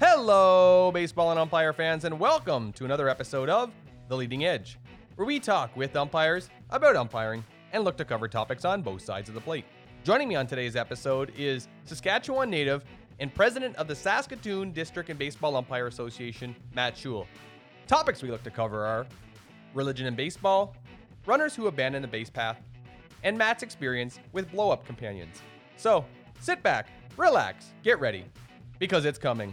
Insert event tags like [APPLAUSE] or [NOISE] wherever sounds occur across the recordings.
Hello, baseball and umpire fans, and welcome to another episode of The Leading Edge, where we talk with umpires about umpiring and look to cover topics on both sides of the plate. Joining me on today's episode is Saskatchewan native and president of the Saskatoon District and Baseball Umpire Association, Matt Schule. Topics we look to cover are religion in baseball, runners who abandon the base path, and Matt's experience with blow up companions. So sit back, relax, get ready, because it's coming.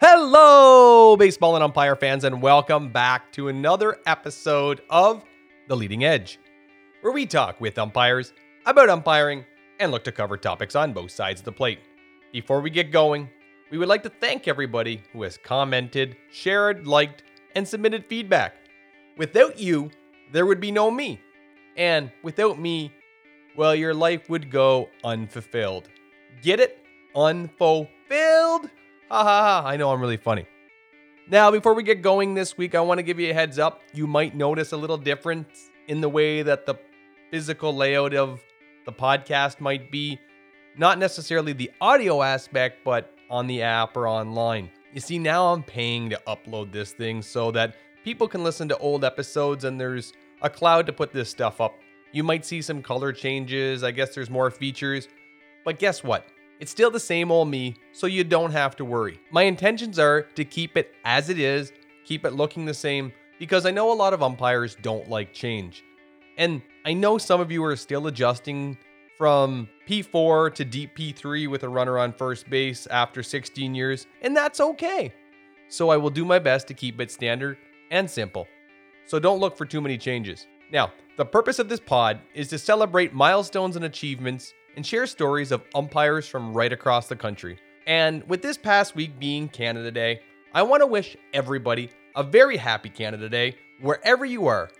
Hello, baseball and umpire fans, and welcome back to another episode of The Leading Edge, where we talk with umpires about umpiring and look to cover topics on both sides of the plate. Before we get going, we would like to thank everybody who has commented, shared, liked, and submitted feedback. Without you, there would be no me. And without me, well, your life would go unfulfilled. Get it? Unfulfilled? Ha ha ha, I know I'm really funny. Now, before we get going this week, I want to give you a heads up. You might notice a little difference in the way that the physical layout of the podcast might be. Not necessarily the audio aspect, but on the app or online. You see, now I'm paying to upload this thing so that people can listen to old episodes and there's a cloud to put this stuff up. You might see some color changes, I guess there's more features. But guess what? It's still the same old me, so you don't have to worry. My intentions are to keep it as it is, keep it looking the same, because I know a lot of umpires don't like change. And I know some of you are still adjusting from P4 to deep P3 with a runner on first base after 16 years, and that's okay. So I will do my best to keep it standard and simple. So don't look for too many changes. Now, the purpose of this pod is to celebrate milestones and achievements and share stories of umpires from right across the country. And with this past week being Canada Day, I want to wish everybody a very happy Canada Day wherever you are,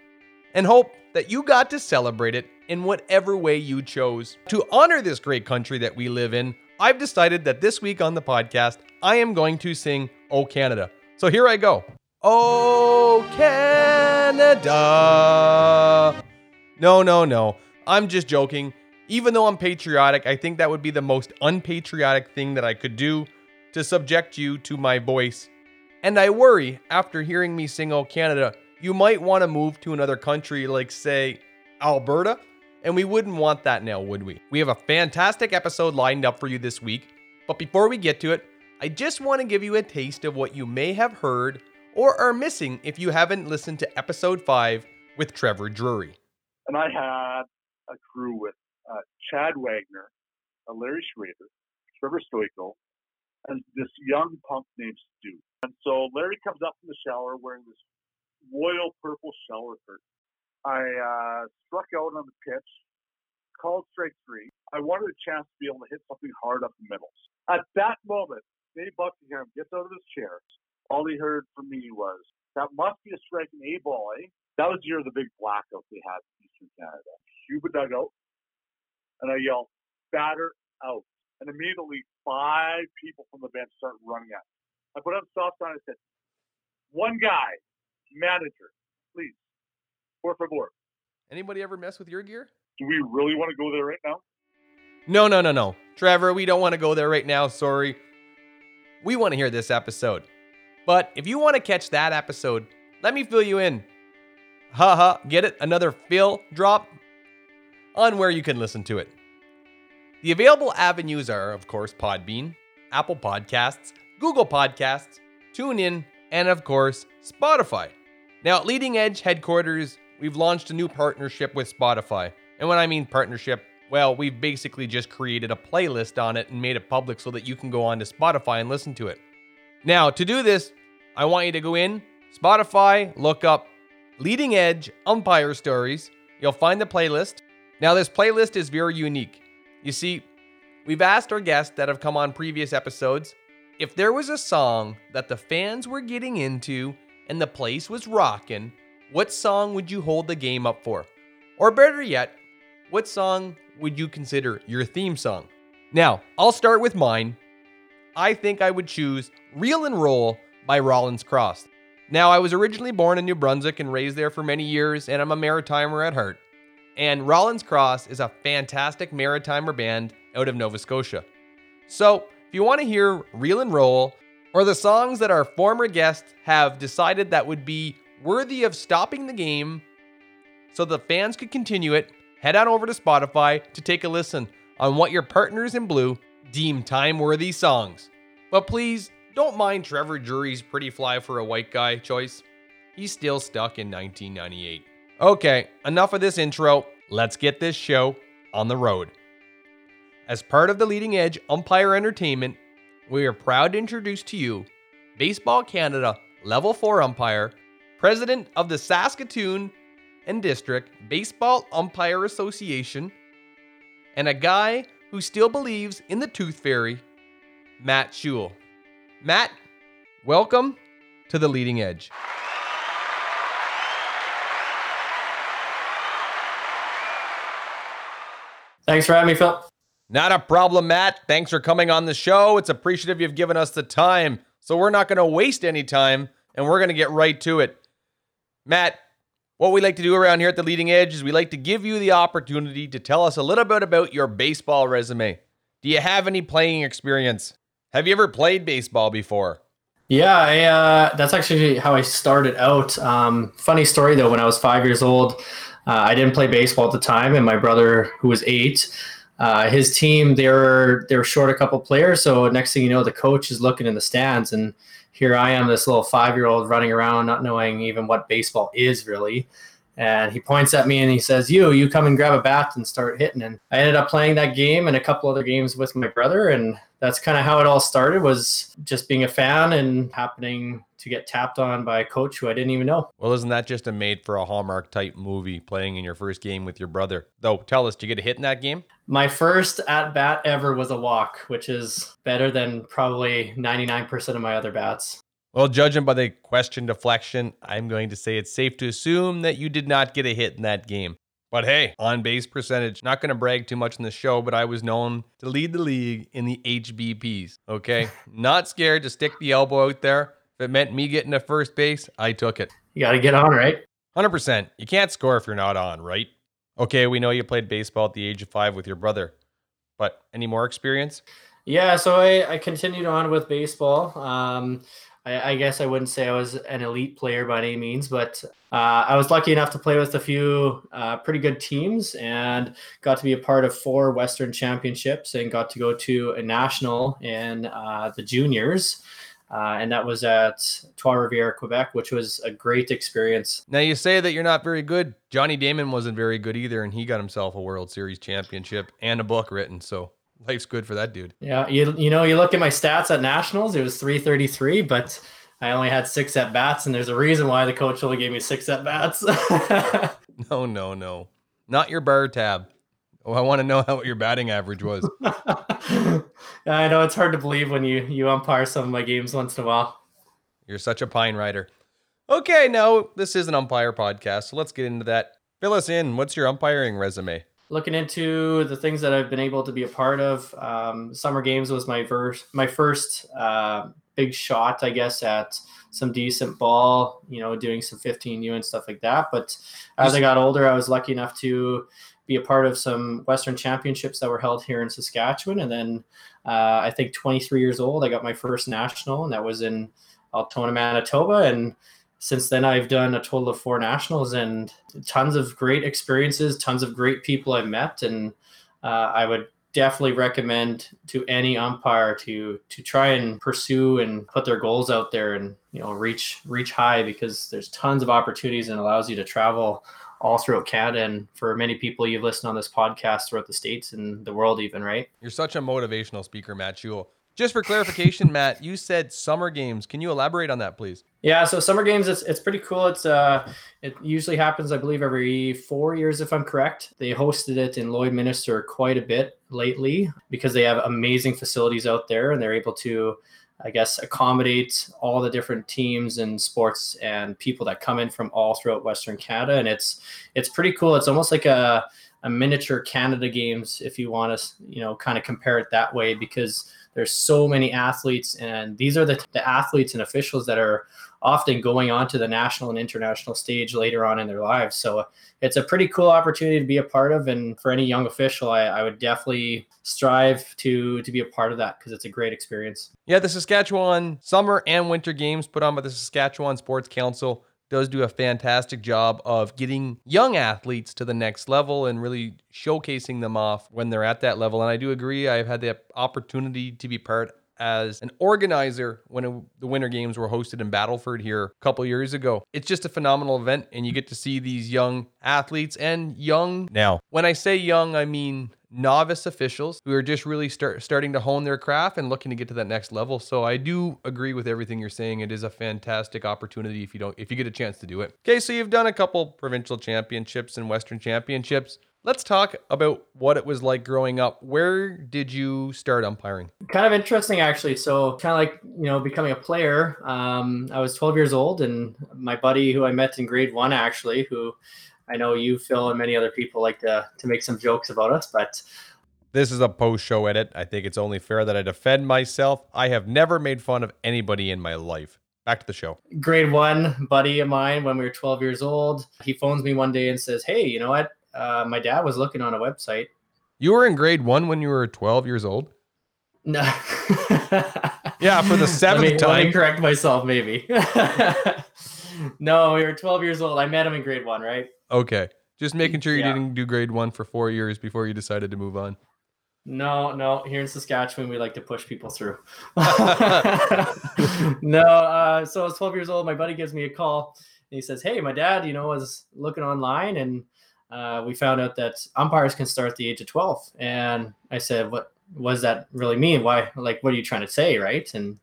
and hope that you got to celebrate it in whatever way you chose. To honor this great country that we live in, I've decided that this week on the podcast, I am going to sing Oh Canada. So here I go. Oh Canada. No, no, no. I'm just joking. Even though I'm patriotic, I think that would be the most unpatriotic thing that I could do to subject you to my voice. And I worry, after hearing me sing Oh Canada, you might want to move to another country like, say, Alberta. And we wouldn't want that now, would we? We have a fantastic episode lined up for you this week. But before we get to it, I just want to give you a taste of what you may have heard or are missing if you haven't listened to episode 5 with Trevor Drury. And I had a crew with uh, Chad Wagner, uh, Larry Schrader, Trevor Stoico, and this young punk named Stu. And so Larry comes up from the shower wearing this royal purple shower curtain. I uh, struck out on the pitch, called strike three. I wanted a chance to be able to hit something hard up the middle. At that moment, Dave Buckingham gets out of his chair. All he heard from me was, that must be a strike in A ball, eh? That was the year of the big blackout they had in Eastern Canada. Cuba dugout, and I yell, batter out. And immediately five people from the bench start running at me. I put up stop sign and said, one guy, manager, please, por favor. Anybody ever mess with your gear? Do we really want to go there right now? No, no, no, no. Trevor, we don't want to go there right now. Sorry. We want to hear this episode. But if you want to catch that episode, let me fill you in. Haha, get it? Another fill drop on where you can listen to it. The available avenues are, of course, Podbean, Apple Podcasts, Google Podcasts, TuneIn, and of course, Spotify. Now, at Leading Edge headquarters, we've launched a new partnership with Spotify. And when I mean partnership, well, we've basically just created a playlist on it and made it public so that you can go on to Spotify and listen to it. Now, to do this, I want you to go in Spotify, look up Leading Edge Umpire Stories. You'll find the playlist. Now, this playlist is very unique. You see, we've asked our guests that have come on previous episodes if there was a song that the fans were getting into and the place was rocking, what song would you hold the game up for? Or better yet, what song would you consider your theme song? Now, I'll start with mine. I think I would choose Reel and Roll by Rawlins Cross. Now, I was originally born in New Brunswick and raised there for many years, and I'm a Maritimer at heart. And Rawlins Cross is a fantastic Maritimer band out of Nova Scotia. So, if you want to hear Reel and Roll, or the songs that our former guests have decided that would be worthy of stopping the game so the fans could continue it, head on over to Spotify to take a listen on what your partners in blue deem time worthy songs. But please don't mind Trevor Drury's Pretty Fly for a White Guy choice. He's still stuck in 1998. Okay, enough of this intro. Let's get this show on the road. As part of the Leading Edge Umpire Entertainment, we are proud to introduce to you Baseball Canada Level 4 umpire, president of the Saskatoon and District Baseball Umpire Association, and a guy who still believes in the Tooth Fairy, Matt Schule. Matt, welcome to the Leading Edge. Thanks for having me, Phil. Not a problem, Matt. Thanks for coming on the show. It's appreciative you've given us the time. So we're not going to waste any time and we're going to get right to it. Matt, what we like to do around here at the Leading Edge is we like to give you the opportunity to tell us a little bit about your baseball resume. Do you have any playing experience? Have you ever played baseball before? Yeah, I, uh, that's actually how I started out. Um, funny story though, when I was five years old, uh, I didn't play baseball at the time, and my brother, who was eight, uh, his team they were they were short a couple players. So next thing you know, the coach is looking in the stands, and here I am, this little five year old running around, not knowing even what baseball is really. And he points at me and he says, "You, you come and grab a bat and start hitting." And I ended up playing that game and a couple other games with my brother, and that's kind of how it all started. Was just being a fan and happening to get tapped on by a coach who I didn't even know. Well, isn't that just a made for a Hallmark type movie playing in your first game with your brother? Though, tell us, did you get a hit in that game? My first at bat ever was a walk, which is better than probably 99% of my other bats. Well, judging by the question deflection, I'm going to say it's safe to assume that you did not get a hit in that game. But hey, on base percentage, not going to brag too much in the show, but I was known to lead the league in the HBPs. Okay. [LAUGHS] not scared to stick the elbow out there. If it meant me getting to first base, I took it. You got to get on, right? 100%. You can't score if you're not on, right? Okay, we know you played baseball at the age of five with your brother, but any more experience? Yeah, so I, I continued on with baseball. Um, I, I, guess I wouldn't say I was an elite player by any means, but uh, I was lucky enough to play with a few uh, pretty good teams and got to be a part of four Western Championships and got to go to a national in uh, the juniors. Uh, and that was at Trois Rivières, Quebec, which was a great experience. Now you say that you're not very good. Johnny Damon wasn't very good either, and he got himself a World Series championship and a book written. So life's good for that dude. Yeah, you you know you look at my stats at nationals, it was 333, but I only had six at bats, and there's a reason why the coach only gave me six at bats. [LAUGHS] no, no, no, not your bar tab. Oh, I want to know how what your batting average was. [LAUGHS] I know it's hard to believe when you you umpire some of my games once in a while. You're such a pine rider. Okay, now this is an umpire podcast, so let's get into that. Fill us in. What's your umpiring resume? looking into the things that I've been able to be a part of. Um, summer games was my first my first uh, big shot, I guess, at some decent ball. You know, doing some 15U and stuff like that. But as I got older, I was lucky enough to be a part of some Western Championships that were held here in Saskatchewan, and then uh, I think 23 years old, I got my first national, and that was in Altona, Manitoba, and since then i've done a total of four nationals and tons of great experiences tons of great people i've met. And uh, i would definitely recommend to any umpire to to try and pursue and put their goals out there and you know reach reach high because there's tons of opportunities and allows you to travel all throughout Canada and for many people you've listened on this podcast throughout the states and the world even right you're such a motivational speaker Matt Schule just for clarification, [LAUGHS] Matt, you said summer games. Can you elaborate on that, please? Yeah, so summer games, it's it's pretty cool. It's uh, it usually happens, I believe, every four years, if I'm correct. They hosted it in Lloydminster quite a bit lately because they have amazing facilities out there, and they're able to, I guess, accommodate all the different teams and sports and people that come in from all throughout Western Canada, and it's it's pretty cool. It's almost like a a miniature Canada Games if you want to, you know, kind of compare it that way because there's so many athletes and these are the, the athletes and officials that are often going on to the national and international stage later on in their lives. So it's a pretty cool opportunity to be a part of. And for any young official, I, I would definitely strive to to be a part of that because it's a great experience. Yeah, the Saskatchewan Summer and Winter Games put on by the Saskatchewan Sports Council does do a fantastic job of getting young athletes to the next level and really showcasing them off when they're at that level. And I do agree, I've had the opportunity to be part as an organizer when it, the Winter Games were hosted in Battleford here a couple years ago. It's just a phenomenal event, and you get to see these young athletes and young. Now, when I say young, I mean novice officials who are just really start starting to hone their craft and looking to get to that next level. So I do agree with everything you're saying. It is a fantastic opportunity if you don't if you get a chance to do it. Okay, so you've done a couple provincial championships and western championships. Let's talk about what it was like growing up. Where did you start umpiring? Kind of interesting, actually. So, kind of like you know, becoming a player. Um, I was 12 years old, and my buddy, who I met in grade one, actually, who I know you, Phil, and many other people like to to make some jokes about us, but this is a post show edit. I think it's only fair that I defend myself. I have never made fun of anybody in my life. Back to the show. Grade one buddy of mine, when we were 12 years old, he phones me one day and says, Hey, you know what? Uh, my dad was looking on a website. You were in grade one when you were 12 years old? No. [LAUGHS] yeah, for the [LAUGHS] seventh let me, time. Let me correct myself, maybe. [LAUGHS] no, we were 12 years old. I met him in grade one, right? Okay. Just making sure you Yeah. didn't do grade one for four years before you decided to move on. No, no. Here in Saskatchewan, we like to push people through. no, uh, so I was 12 years old. My buddy gives me a call and he says, Hey, my dad, you know, was looking online and uh, we found out that umpires can start at the age of 12. And I said, What, what does that really mean? Why, like, what are you trying to say? Right. And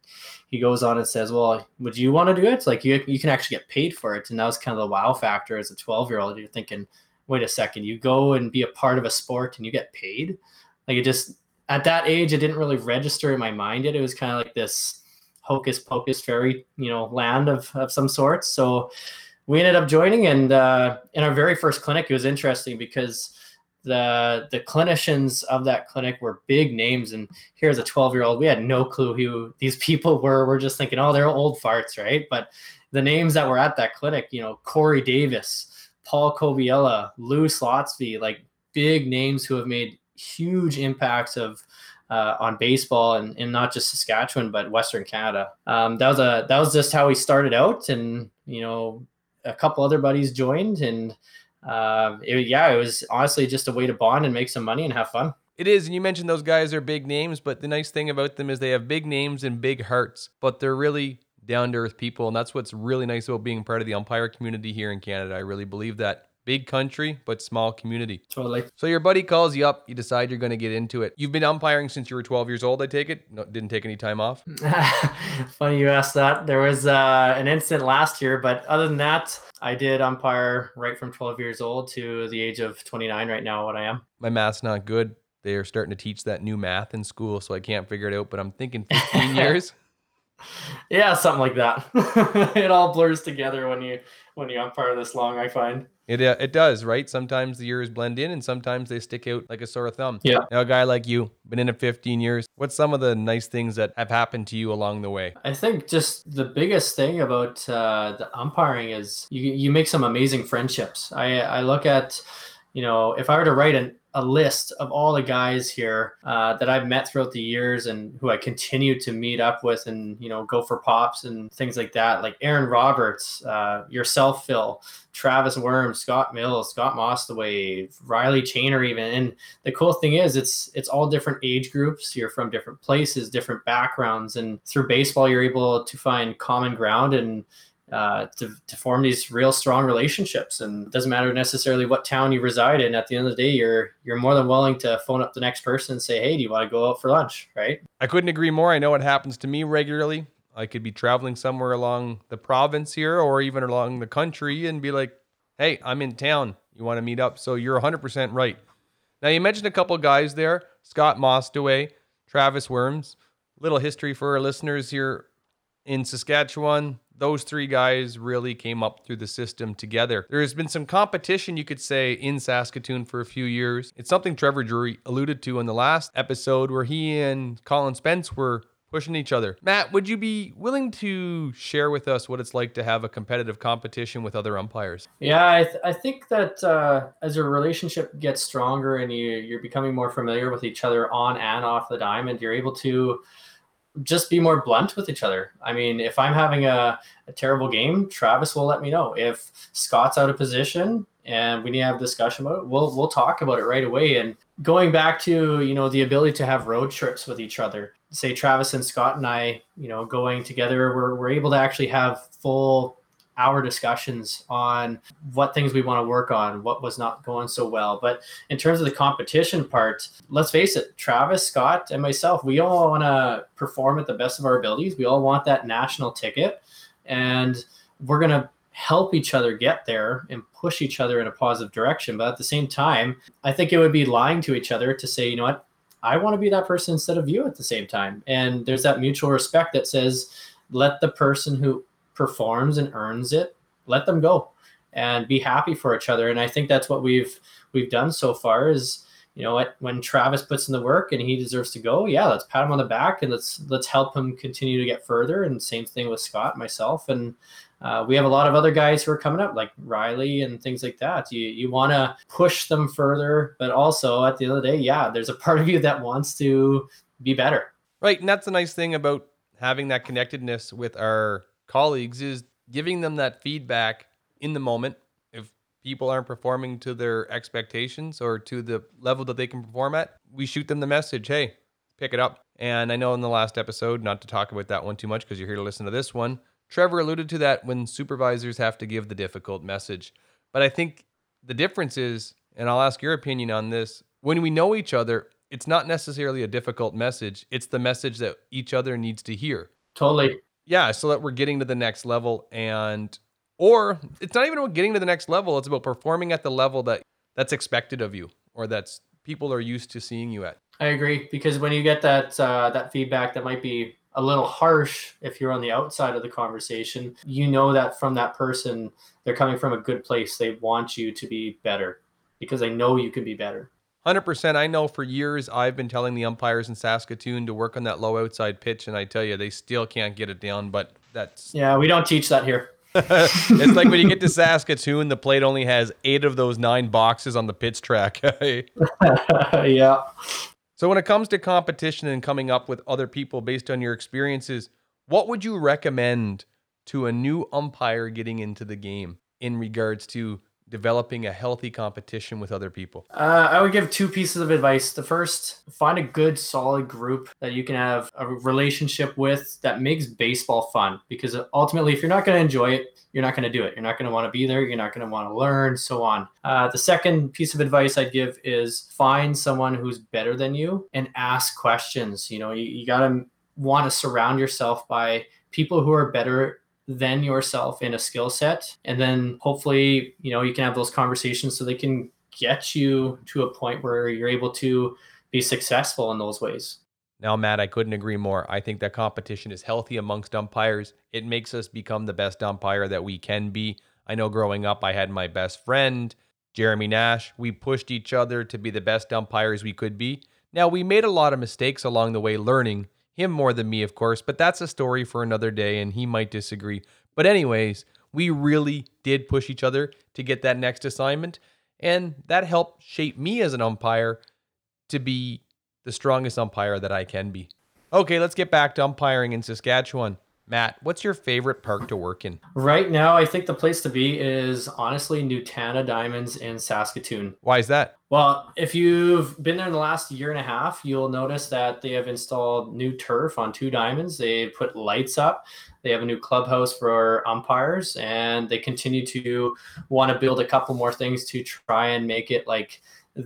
he goes on and says, Well, would you want to do it? Like, you, you can actually get paid for it. And that was kind of the wow factor as a 12 year old. You're thinking, Wait a second, you go and be a part of a sport and you get paid? Like, it just, at that age, it didn't really register in my mind yet. It was kind of like this hocus pocus fairy, you know, land of, of some sort. So we ended up joining, and uh, in our very first clinic, it was interesting because the the clinicians of that clinic were big names. And here's a 12 year old, we had no clue who these [LAUGHS] people were. We're just thinking, oh, they're old farts, right? But the names that were at that clinic, you know, Corey Davis, Paul Coviella, Lou Slotsby, like big names who have made huge impacts of uh, on baseball and, and not just Saskatchewan but Western Canada. Um, that was a that was just how we started out, and you know a couple other buddies joined, and uh, it, yeah, it was honestly just a way to bond and make some money and have fun. It is, and you mentioned those guys are big names, but the nice thing about them is they have big names and big hearts, but they're really down to earth people, and that's what's really nice about being part of the umpire community here in Canada. I really believe that. Big country, but small community. Totally. So your buddy calls you up, you decide you're going to get into it. You've been umpiring since you were 12 years old, I take it? No, didn't take any time off? [LAUGHS] Funny you asked that. There was uh, an incident last year, but other than that, I did umpire right from 12 years old to the age of 29 right now, what I am. My math's not good. They are starting to teach that new math in school, so I can't figure it out, but I'm thinking [LAUGHS] 15 years. Yeah, something like that. [LAUGHS] it all blurs together when you when you umpire this long, I find. It uh, it does, right? Sometimes the years blend in and sometimes they stick out like a sore thumb. Yeah. Now, a guy like you, been in it 15 years. What's some of the nice things that have happened to you along the way? I think just the biggest thing about uh, the umpiring is you you make some amazing friendships. I I look at, you know, if I were to write an, a list of all the guys here uh, that I've met throughout the years and who I continue to meet up with and you know go for pops and things like that, like Aaron Roberts, uh, yourself, Phil, Travis Worm, Scott Mills, Scott Mostaway, Riley Chainer, even. And the cool thing is, it's it's all different age groups. You're from different places, different backgrounds, and through baseball, you're able to find common ground and uh, to, to form these real strong relationships. And it doesn't matter necessarily what town you reside in. At the end of the day, you're you're more than willing to phone up the next person and say, "Hey, do you want to go out for lunch?" Right? I couldn't agree more. I know it happens to me regularly. I could be traveling somewhere along the province here or even along the country and be like, hey, I'm in town. You want to meet up? So you're 100% right. Now, you mentioned a couple guys there Scott Mostaway, Travis Worms. Little history for our listeners here in Saskatchewan. Those three guys really came up through the system together. There has been some competition, you could say, in Saskatoon for a few years. It's something Trevor Drury alluded to in the last episode where he and Colin Spence were pushing each other. Matt, would you be willing to share with us what it's like to have a competitive competition with other umpires? Yeah, I, th- I think that uh, as your relationship gets stronger and you, you're becoming more familiar with each other on and off the diamond, you're able to just be more blunt with each other. I mean, if I'm having a, a terrible game, Travis will let me know. If Scott's out of position and we need to have a discussion about it, we'll we'll talk about it right away. And going back to, you know, the ability to have road trips with each other. Say Travis and Scott and I, you know, going together, we're we're able to actually have full our discussions on what things we want to work on, what was not going so well. But in terms of the competition part, let's face it, Travis, Scott, and myself, we all want to perform at the best of our abilities. We all want that national ticket. And we're going to help each other get there and push each other in a positive direction. But at the same time, I think it would be lying to each other to say, you know what, I want to be that person instead of you at the same time. And there's that mutual respect that says, let the person who performs and earns it, let them go and be happy for each other. And I think that's what we've we've done so far is you know what when Travis puts in the work and he deserves to go, yeah, let's pat him on the back and let's let's help him continue to get further. And same thing with Scott, myself, and uh, we have a lot of other guys who are coming up, like Riley and things like that. You you want to push them further, but also at the end of the day, yeah, there's a part of you that wants to be better. Right, and that's the nice thing about having that connectedness with our colleagues is giving them that feedback in the moment. If people aren't performing to their expectations or to the level that they can perform at, we shoot them the message, hey, pick it up. And I know in the last episode, not to talk about that one too much because you're here to listen to this one, Trevor alluded to that when supervisors have to give the difficult message. But I think the difference is, and I'll ask your opinion on this, when we know each other, it's not necessarily a difficult message. It's the message that each other needs to hear. Totally yeah, so that we're getting to the next level and or it's not even about getting to the next level, it's about performing at the level that that's expected of you or that's people are used to seeing you at. I agree because when you get that uh, that feedback that might be a little harsh if you're on the outside of the conversation, you know that from that person they're coming from a good place. They want you to be better because they know you can be better. 100%. I know for years I've been telling the umpires in Saskatoon to work on that low outside pitch, and I tell you, they still can't get it down, but that's. Yeah, we don't teach that here. [LAUGHS] it's like when you get to Saskatoon, the plate only has eight of those nine boxes on the pitch track. [LAUGHS] Eh? [LAUGHS] yeah. So, when it comes to competition and coming up with other people based on your experiences, what would you recommend to a new umpire getting into the game in regards to developing a healthy competition with other people? Uh, I would give two pieces of advice. The first, find a good, solid group that you can have a relationship with that makes baseball fun. Because ultimately, if you're not going to enjoy it, you're not going to do it. You're not going to want to be there. You're not going to want to learn, so on. Uh, the second piece of advice I'd give is find someone who's better than you and ask questions. You know, you, you got to want to surround yourself by people who are better than yourself in a skill set. And then hopefully you know you can have those conversations so they can get you to a point where you're able to be successful in those ways. Now matt i couldn't agree more. I think that competition is healthy amongst umpires. It makes us become the best umpire that we can be. I know growing up i had my best friend jeremy nash. We pushed each other to be the best umpires we could be. Now we made a lot of mistakes along the way learning him more than me, of course, but that's a story for another day and he might disagree. But, anyways, we really did push each other to get that next assignment. And that helped shape me as an umpire to be the strongest umpire that I can be. Okay, let's get back to umpiring in Saskatchewan. Matt, what's your favorite park to work in? Right now, I think the place to be is honestly Nutana Diamonds in Saskatoon. Why is that? Well, if you've been there in the last year and a half, you'll notice that they have installed new turf on two diamonds. They put lights up. They have a new clubhouse for umpires, and they continue to want to build a couple more things to try and make it like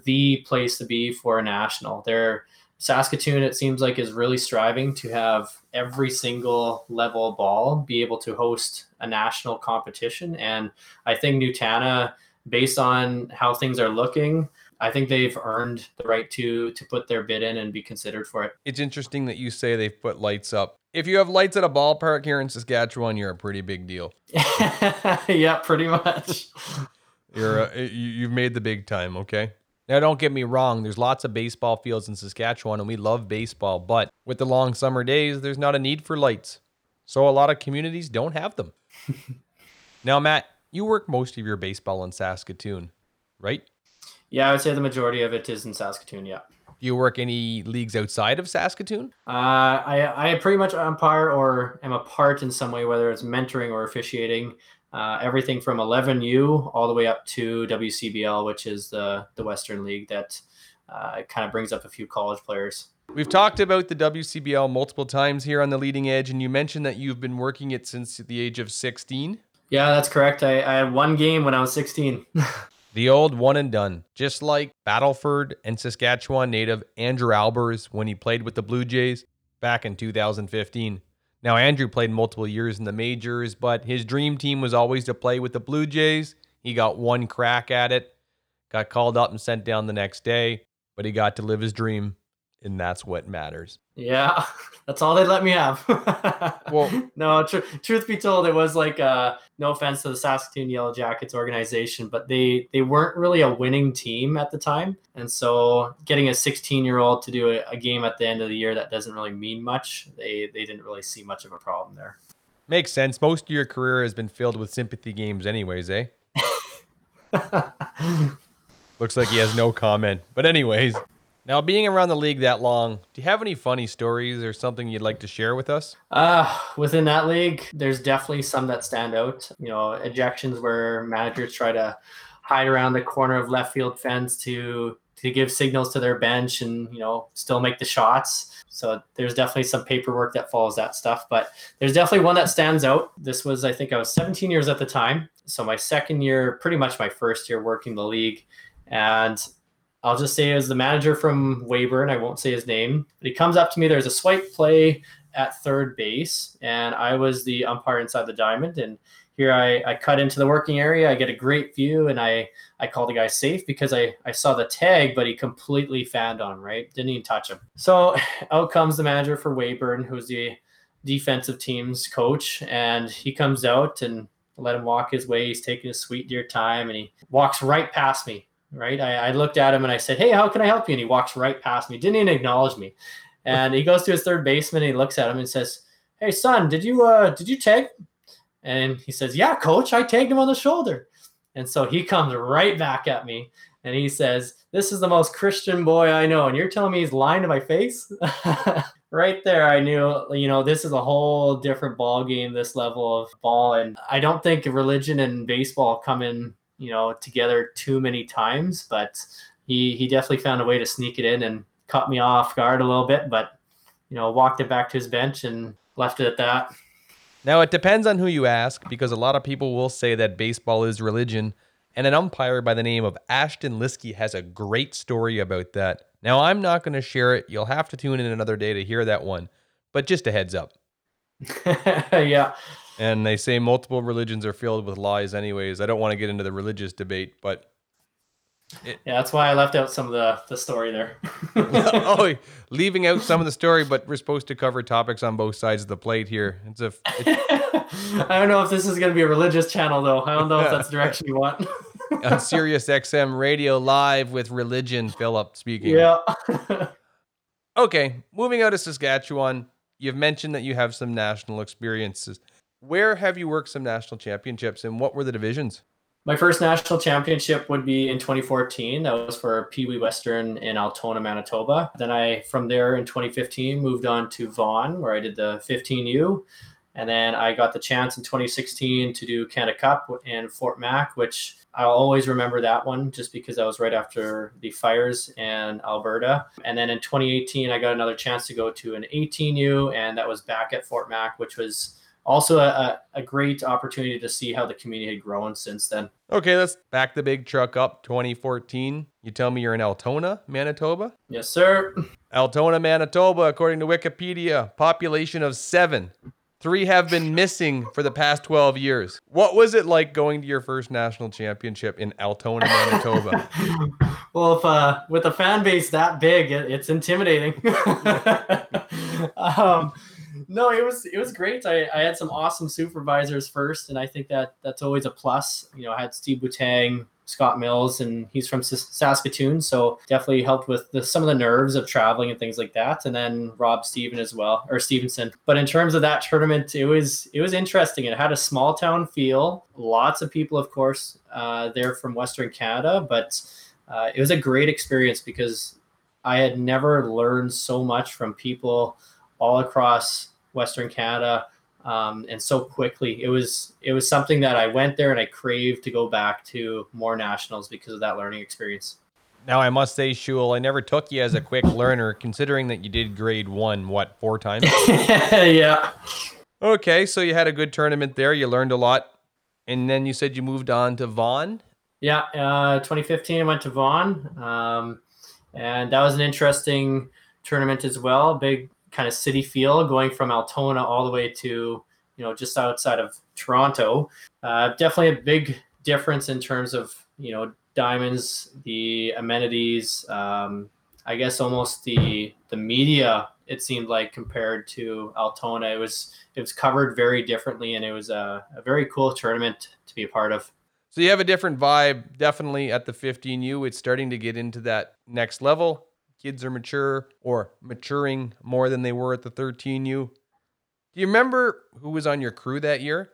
the place to be for a national. They're Saskatoon, it seems like, is really striving to have every single level ball be able to host a national competition. And I think Nutana, based on how things are looking, I think they've earned the right to to put their bid in and be considered for it. It's interesting that you say they've put lights up. If you have lights at a ballpark here in Saskatchewan, you're a pretty big deal. [LAUGHS] yeah, pretty much. You're a, you- you've made the big time, okay? Now, don't get me wrong. There's lots of baseball fields in Saskatchewan, and we love baseball. But with the long summer days, there's not a need for lights, so a lot of communities don't have them. [LAUGHS] now, Matt, you work most of your baseball in Saskatoon, right? Yeah, I would say the majority of it is in Saskatoon. Yeah. Do you work any leagues outside of Saskatoon? Uh, I I pretty much umpire or am a part in some way, whether it's mentoring or officiating. Uh, everything from 11U all the way up to WCBL, which is the the Western League that uh, kind of brings up a few college players. We've talked about the WCBL multiple times here on the leading edge, and you mentioned that you've been working it since the age of 16. Yeah, that's correct. I, I had one game when I was 16. [LAUGHS] The old one and done, just like Battleford and Saskatchewan native Andrew Albers when he played with the Blue Jays back in 2015. Now, Andrew played multiple years in the majors, but his dream team was always to play with the Blue Jays. He got one crack at it, got called up and sent down the next day, but he got to live his dream, and that's what matters. yeah, [LAUGHS] that's all they let me have. [LAUGHS] Well- no, tr- truth be told, it was like uh, no offense to the Saskatoon Yellow Jackets organization, but they they weren't really a winning team at the time, and so getting a 16 year old to do a, a game at the end of the year that doesn't really mean much. They they didn't really see much of a problem there. Makes sense. Most of your career has been filled with sympathy games, anyways, eh? [LAUGHS] Looks like he has no comment. But, anyways, now being around the league that long, do you have any funny stories or something you'd like to share with us? Uh, within that league, there's definitely some that stand out. You know, ejections where managers try to hide around the corner of left field fence to to give signals to their bench and you know still make the shots. So there's definitely some paperwork that follows that stuff. But there's definitely one that stands out. This was I think I was 17 years at the time. So my second year, pretty much my first year working the league, and I'll just say as the manager from Weyburn, I won't say his name, but he comes up to me. There's a swipe play at third base, and I was the umpire inside the diamond. And here I, I cut into the working area. I get a great view, and I I call the guy safe because I I saw the tag, but he completely fanned on. Right, didn't even touch him. So [LAUGHS] out comes the manager for Weyburn, who's the defensive team's coach, and he comes out and let him walk his way. He's taking his sweet dear time, and he walks right past me. Right, I, I looked at him and I said, "Hey, how can I help you?" And he walks right past me, didn't even acknowledge me. And he goes to his third baseman and he looks at him and says, "Hey, son, did you uh did you tag?" And he says, "Yeah, coach, I tagged him on the shoulder." And so he comes right back at me and he says, "This is the most Christian boy I know." And you're telling me he's lying to my face? [LAUGHS] right there, I knew, you know, this is a whole different ball game. This level of ball, and I don't think religion and baseball come in, you know, together too many times. But he he definitely found a way to sneak it in and caught me off guard a little bit. But you know, walked it back to his bench and left it at that. Now, it depends on who you ask because a lot of people will say that baseball is religion, and an umpire by the name of Ashton Liskey has a great story about that. Now, I'm not going to share it. You'll have to tune in another day to hear that one, but just a heads up. [LAUGHS] yeah. And they say multiple religions are filled with lies, anyways. I don't want to get into the religious debate, but Yeah, that's why I left out some of the, the story there. [LAUGHS] oh, [LAUGHS] leaving out some of the story, but we're supposed to cover topics on both sides of the plate here. It's a [LAUGHS] it's I don't know if this is going to be a religious channel, though. I don't know if that's the direction you want. on Sirius XM radio live with religion. Philip speaking. yeah. Okay, moving out of Saskatchewan, you've mentioned that you have some national experiences. Where have you worked some national championships, and what were the divisions? My first national championship would be in 2014. That was for Pee Wee Western in Altona, Manitoba. Then I, from there in 2015, moved on to Vaughan, where I did the 15U. And then I got the chance in 2016 to do Canada Cup in Fort Mac, which I'll always remember that one just because I was right after the fires in Alberta. And then in 2018, I got another chance to go to an 18U, and that was back at Fort Mac, which was also a, a, great opportunity to see how the community had grown since then. Okay, let's back the big truck up 2014. You tell me you're in Altona, Manitoba? Yes, sir. Altona, Manitoba, according to Wikipedia, population of seven. Three have been missing for the past 12 years. What was it like going to your first national championship in Altona, Manitoba? [LAUGHS] well, if, uh, with a fan base that big, it, it's intimidating. [LAUGHS] um, no, it was it was great. I, I had some awesome supervisors first, and I think that that's always a plus. You know, I had Steve Boutang, Scott Mills, and he's from Saskatoon, so definitely helped with the, some of the nerves of traveling and things like that. And then Rob Steven as well, or Stevenson. But in terms of that tournament, it was it was interesting. It had a small town feel. Lots of people, of course, uh, there from Western Canada, but uh, it was a great experience because I had never learned so much from people all across Western Canada um, and so quickly. It was it was something that I went there and I craved to go back to more nationals because of that learning experience. Now I must say, Schule, I never took you as a quick learner, considering that you did grade one what four times. [LAUGHS] yeah. Okay, so you had a good tournament there. You learned a lot, and then you said you moved on to Vaughan. Yeah, uh, 2015, I went to Vaughan, um, and that was an interesting tournament as well. Big kind of city feel going from Altona all the way to you know just outside of Toronto. Uh, definitely a big difference in terms of you know diamonds, the amenities. Um, I guess almost the the media it seemed like compared to Altona, it was it was covered very differently, and it was a, a very cool tournament to be a part of. So you have a different vibe, definitely at the 15U. It's starting to get into that next level kids are mature or maturing more than they were at the 13U. Do you remember who was on your crew that year?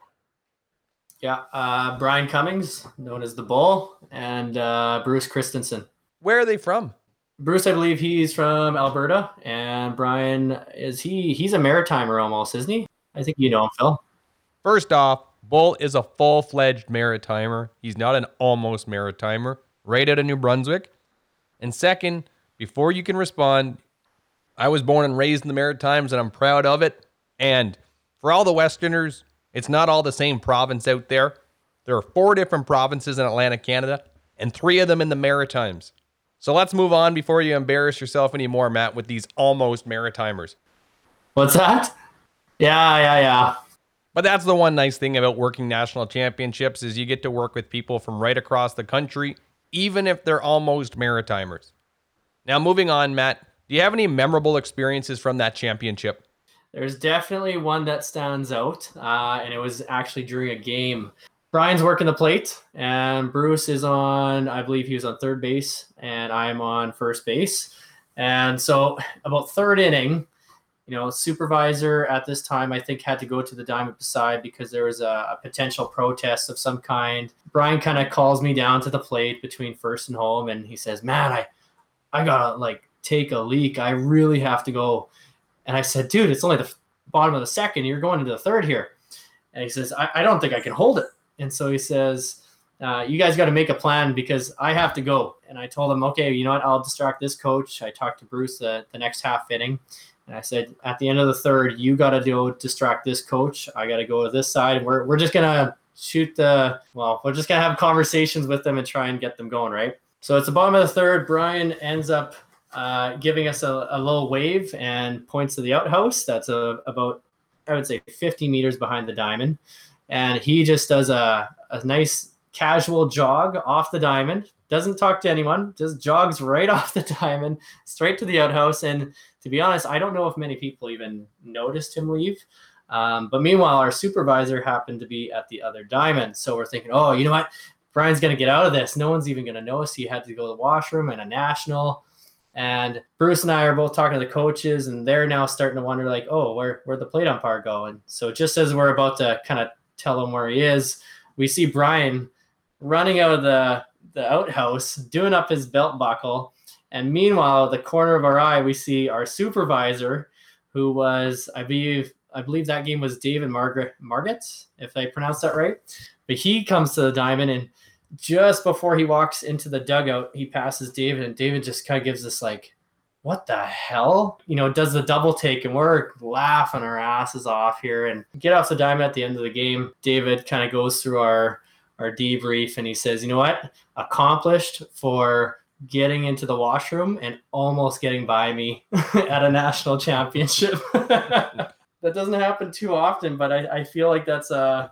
Yeah, uh, Brian Cummings, known as the Bull, and uh, Bruce Christensen. Where are they from? Bruce, I believe he's from Alberta, and Brian is he? He's a maritimer almost, isn't he? I think you know him, Phil. First off, Bull is a full-fledged maritimer. He's not an almost maritimer. Right out of New Brunswick. And second, before you can respond, I was born and raised in the Maritimes and I'm proud of it. And for all the Westerners, it's not all the same province out there. There are four different provinces in Atlantic Canada and three of them in the Maritimes. So let's move on before you embarrass yourself anymore, Matt, with these almost Maritimers. What's that? Yeah, yeah, yeah. But that's the one nice thing about working national championships is you get to work with people from right across the country, even if they're almost Maritimers. Now, moving on, Matt, do you have any memorable experiences from that championship? There's definitely one that stands out, uh, and it was actually during a game. Brian's working the plate, and Bruce is on, I believe he was on third base, and I'm on first base. And so, about third inning, you know, supervisor at this time, I think, had to go to the diamond beside because there was a, a potential protest of some kind. Brian kind of calls me down to the plate between first and home, and he says, Man, I, I gotta like take a leak. I really have to go. And I said, dude, it's only the bottom of the second. You're going into the third here. And he says, I, I don't think I can hold it. And so he says, uh, you guys got to make a plan because I have to go. And I told him, okay, you know what? I'll distract this coach. I talked to Bruce the, the next half inning. And I said, at the end of the third, you got to do distract this coach. I got to go to this side. We're, we're just going to shoot the, well, we're just going to have conversations with them and try and get them going, right? So it's the bottom of the third. Brian ends up uh, giving us a, a, little wave and points to the outhouse. That's a, about, I would say, 50 meters behind the diamond. And he just does a, a nice casual jog off the diamond, doesn't talk to anyone, just jogs right [LAUGHS] off the diamond, straight to the outhouse. And to be honest, I don't know if many people even noticed him leave. Um, but meanwhile, our supervisor happened to be at the other diamond. So we're thinking, oh, you know what? Brian's going to get out of this. No one's even going to notice he had to go to the washroom and a national. And Bruce and I are both talking to the coaches, and they're now starting to wonder, like, oh, where where'd the plate umpire go? And so just as we're about to kind of tell him where he is, we see Brian running out of the the outhouse, doing up his belt buckle. And meanwhile, the corner of our eye, we see our supervisor, who was, I believe, I believe that game was David Margaret Margaret, if I pronounced that right. But he comes to the diamond and just before he walks into the dugout, he passes David, and David just kind of gives this like, "What the hell?" You know, does the double take, and we're laughing our asses off here. And get off the diamond at the end of the game. David kind of goes through our our debrief, and he says, "You know what? Accomplished for." Getting into the washroom and almost getting by me [LAUGHS] at a national championship. [LAUGHS] that doesn't happen too often, but I, I feel like that's uh,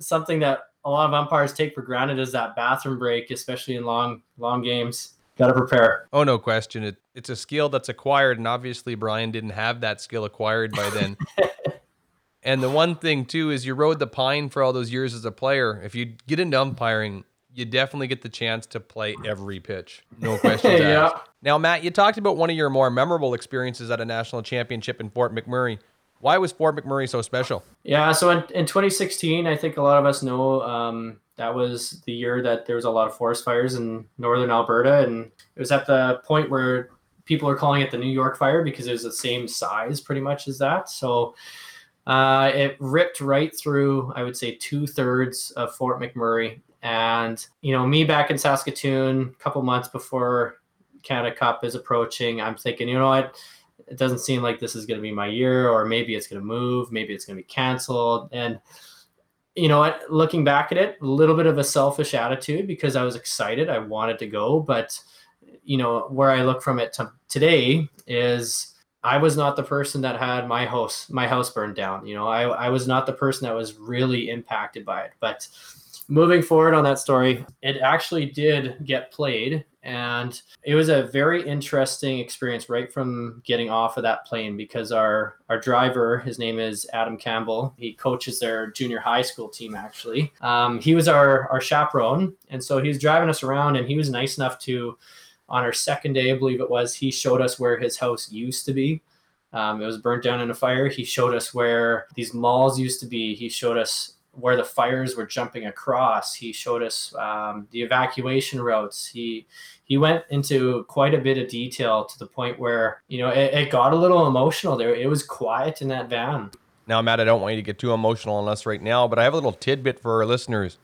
something that a lot of umpires take for granted is that bathroom break, especially in long long games. Got to prepare. Oh, no question. It, it's a skill that's acquired, and obviously Brian didn't have that skill acquired by then. [LAUGHS] and the one thing too is you rode the pine for all those years as a player. If you get into umpiring, you definitely get the chance to play every pitch. No [LAUGHS] questions Yeah. asked. Now, Matt, you talked about one of your more memorable experiences at a national championship in Fort McMurray. Why was Fort McMurray so special? Yeah, so in, in 2016, I think a lot of us know um, that was the year that there was a lot of forest fires in northern Alberta, and it was at the point where people are calling it the New York fire because it was the same size pretty much as that. So uh, it ripped right through, I would say, two thirds of Fort McMurray. And, you know, me back in Saskatoon a couple months before Canada Cup is approaching, I'm thinking, you know what? It doesn't seem like this is going to be my year, or maybe it's going to move, maybe it's going to be canceled. And, you know what? Looking back at it, a little bit of a selfish attitude because I was excited. I wanted to go. But, you know, where I look from it to today is I was not the person that had my house my house burned down. You know, I I was not the person that was really impacted by it. But moving forward on that story, it actually did get played and it was a very interesting experience right from getting off of that plane because our our driver his name is adam campbell he coaches their junior high school team actually um, he was our our chaperone and so he was driving us around and he was nice enough to on our second day, I believe it was, he showed us where his house used to be. Um, it was burnt down in a fire. He showed us where these malls used to be. He showed us where the fires were jumping across. He showed us um, the evacuation routes. He he went into quite a bit of detail to the point where you know it, it got a little emotional there. It was quiet in that van. Now, Matt, I don't want you to get too emotional on us right now, but I have a little tidbit for our listeners.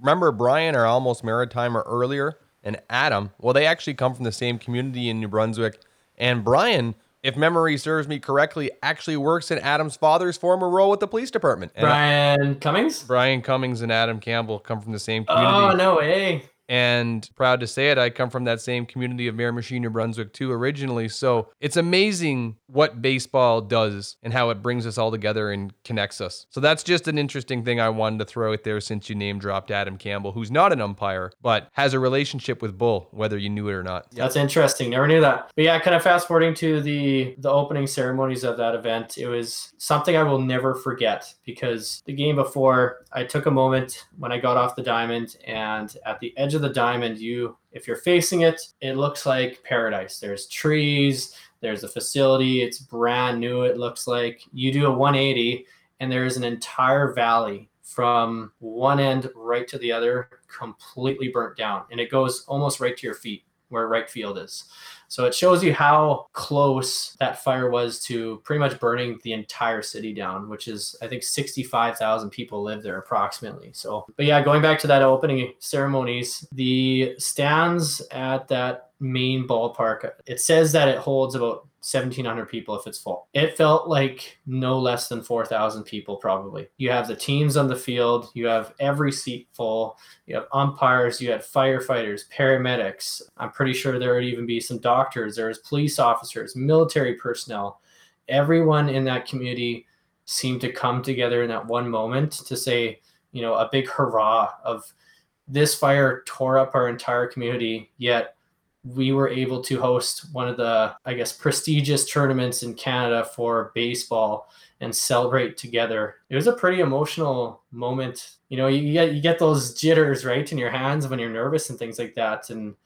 Remember Brian, our almost maritimer earlier, and Adam? Well, they actually come from the same community in New Brunswick. And Brian, if memory serves me correctly, actually works in Adam's father's former role with the police department. And Brian Cummings. Brian Cummings and Adam Campbell come from the same oh, community. Oh no way! And proud to say it, I come from that same community of Miramichi, New Brunswick, too, originally. So it's amazing what baseball does and how it brings us all together and connects us. So that's just an interesting thing I wanted to throw out there since you name dropped Adam Campbell, who's not an umpire, but has a relationship with Bull, whether you knew it or not. That's interesting. Never knew that. But yeah, kind of fast forwarding to the the opening ceremonies of that event, it was something I will never forget because the game before, I took a moment when I got off the diamond, and at the edge of the diamond, you if you're facing it, it looks like paradise. There's trees, there's a facility, it's brand new. It looks like you do a 180, and there is an entire valley from one end right to the other, completely burnt down, and it goes almost right to your feet where right field is. So it shows you how close that fire was to pretty much burning the entire city down, which is I think 65,000 people live there approximately. So, but yeah, going back to that opening ceremonies, the stands at that main ballpark, it says that it holds about 1700 people if it's full. It felt like no less than 4000 people probably. You have the teams on the field, you have every seat full, you have umpires, you had firefighters, paramedics. I'm pretty sure there would even be some doctors, there was police officers, military personnel. Everyone in that community seemed to come together in that one moment to say, you know, a big hurrah of this fire tore up our entire community, yet we were able to host one of the, I guess, prestigious tournaments in Canada for baseball and celebrate together. It was a pretty emotional moment. You know, you get you get those jitters right in your hands when you're nervous and things like that. And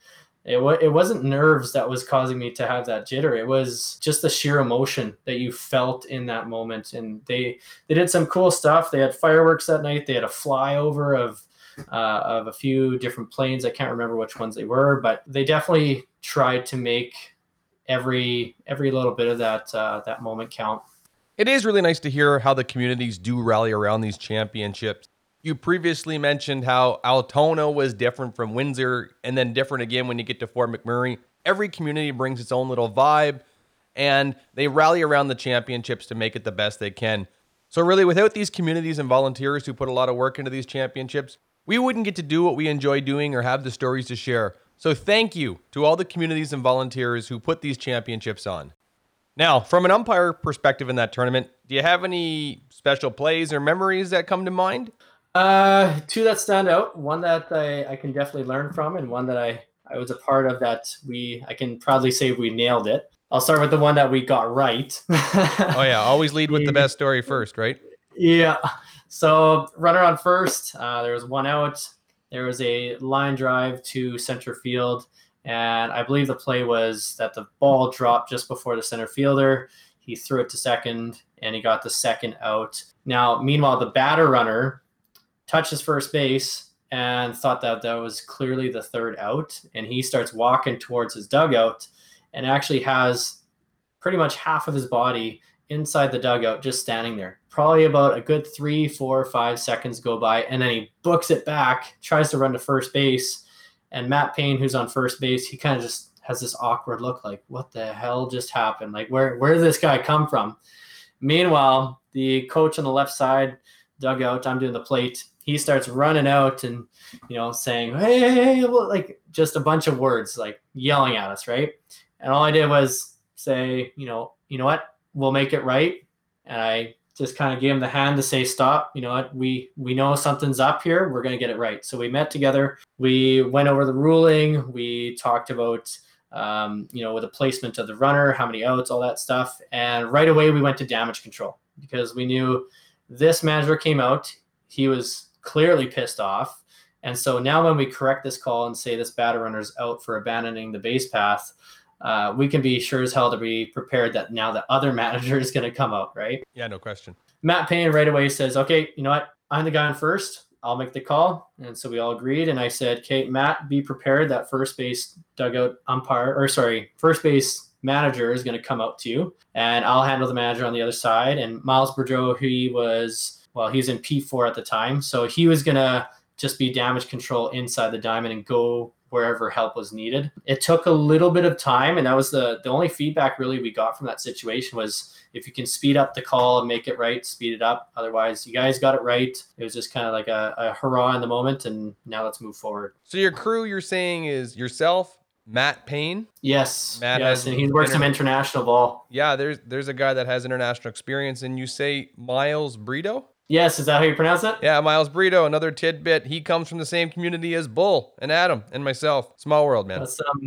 it wa- it wasn't nerves that was causing me to have that jitter. It was just the sheer emotion that you felt in that moment. And they they did some cool stuff. They had fireworks that night. They had a flyover of uh, of a few different planes. I can't remember which ones they were, but they definitely tried to make every every little bit of that uh, that moment count. It is really nice to hear how the communities do rally around these championships. You previously mentioned how Altona was different from Windsor and then different again when you get to Fort McMurray. Every community brings its own little vibe and they rally around the championships to make it the best they can. So, really, without these communities and volunteers who put a lot of work into these championships, we wouldn't get to do what we enjoy doing or have the stories to share. So, thank you to all the communities and volunteers who put these championships on. Now, from an umpire perspective in that tournament, do you have any special plays or memories that come to mind? Uh, two that stand out. One that I, I can definitely learn from, and one that I I was a part of that we I can proudly say we nailed it. I'll start with the one that we got right. oh yeah, always lead with the [LAUGHS] best story first, right? Yeah. So runner on first. Uh, there was one out. There was a line drive to center field, and I believe the play was that the ball dropped just before the center fielder. He threw it to second, and he got the second out. Now, meanwhile, the batter runner touches first base and thought that that was clearly the third out. And he starts walking towards his dugout and actually has pretty much half of his body inside the dugout just standing there. Probably about a good three, four, five seconds go by. And then he books it back, tries to run to first base. And Matt Payne, who's on first base, he kind of just has this awkward look like, what the hell just happened? Like, where, where did this guy come from? Meanwhile, the coach on the left side dugout, I'm doing the plate he starts running out and you know saying hey, hey, hey like just a bunch of words like yelling at us right and all i did was say you know you know what we'll make it right and i just kind of gave him the hand to say stop you know what? We we know something's up here. We're going to get it right. So we met together. We went over the ruling. We talked about um, you know with the placement of the runner how many outs all that stuff. And right away we went to damage control because we knew this manager came out. He was clearly pissed off. And so now when we correct this call and say this batter runner's out for abandoning the base path, uh, we can be sure as hell to be prepared that now the other [LAUGHS] manager is going to come out, right? Yeah, no question. Matt Payne right away says, okay, you know what? I'm the guy on first. I'll make the call. And so we all agreed. And I said, okay, Matt, be prepared that first base dugout umpire, or sorry, first base manager is going to come out to you. And I'll handle the manager on the other side. And Miles Boudreau, he was well, he was in P4 at the time. So he was going to just be damage control inside the diamond and go wherever help was needed. It took a little bit of time. And that was the, the only feedback really we got from that situation was if you can speed up the call and make it right, speed it up. Otherwise, you guys got it right. It was just kind of like a, a hurrah in the moment. And now let's move forward. So your crew, you're saying is yourself, Matt Payne. Yes, Matt yes, and he works inter- some international ball. Yeah, there's there's a guy that has international experience, and you say Miles Brito. Yes, is that how you pronounce it? Yeah, Miles Brito, another tidbit. He comes from the same community as Bull and Adam and myself. Small world, man. That's, um,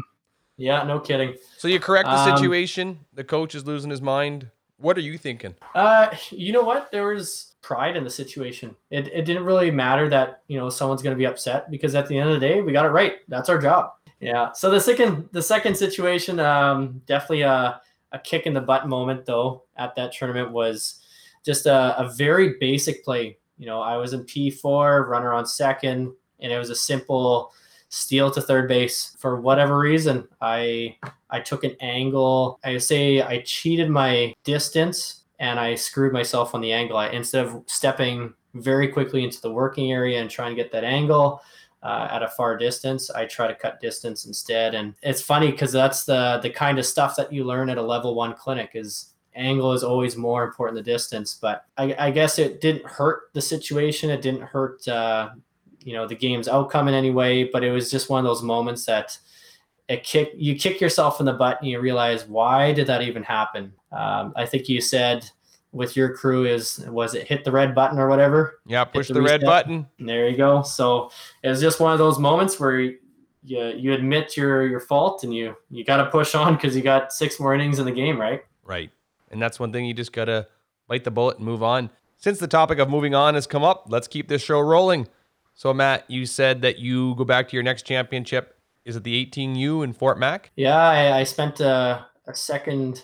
yeah, no kidding. So you correct the um, situation. the coach is losing his mind. What are you thinking? Uh, you know what? There was pride in the situation. It, it didn't really matter that you know someone's going to be upset because at the end of the day, we got it right. That's our job. Yeah. So the second the second situation, um, definitely a a kick in the butt moment though at that tournament was just a, a very basic play. You know, I was in P4, runner on second, and it was a simple steal to third base. For whatever reason, I I took an angle. I say I cheated my distance and I screwed myself on the angle. I, instead of stepping very quickly into the working area and trying to get that angle uh, at a far distance, I try to cut distance instead. And it's funny because that's the the kind of stuff that you learn at a level one clinic is angle is always more important than distance. But I, I, guess it didn't hurt the situation. It didn't hurt, uh, you know, the game's outcome in any way. But it was just one of those moments that it kick you kick yourself in the butt and you realize why did that even happen? Um, I think you said with your crew is was it hit the red button or whatever? Yeah, push the, the red button. There you go. So it was just one of those moments where you you admit your your fault and you you got to push on because you got six more innings in the game, right? Right. And that's one thing you just got to bite the bullet and move on. Since the topic of moving on has come up, let's keep this show rolling. So, Matt, you said that you go back to your next championship. Is it the 18U in Fort Mac? Yeah, I, I spent a, a second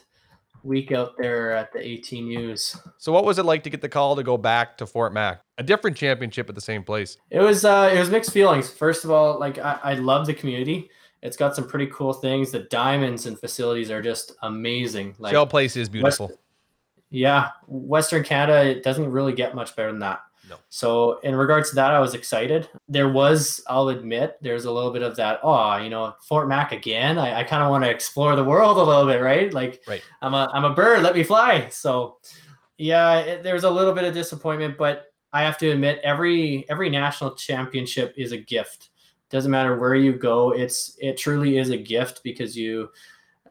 week out there at the 18Us. So, what was it like to get the call to go back to Fort Mac? A different championship at the same place. It was uh, it was mixed feelings. First of all, like I, I love the community. It's got some pretty cool things. The diamonds and facilities are just amazing. Like Shell Place is beautiful. West, yeah, Western Canada it doesn't really get much better than that. No. So in regards to that, I was excited. There was, I'll admit, there's a little bit of that. Oh, you know, Fort Mac again. I, I kind of want to explore the world a little bit, right? Like, right. I'm a I'm a bird. Let me fly. So, yeah, it, there's a little bit of disappointment, but I have to admit, every every national championship is a gift doesn't matter where you go it's it truly is a gift because you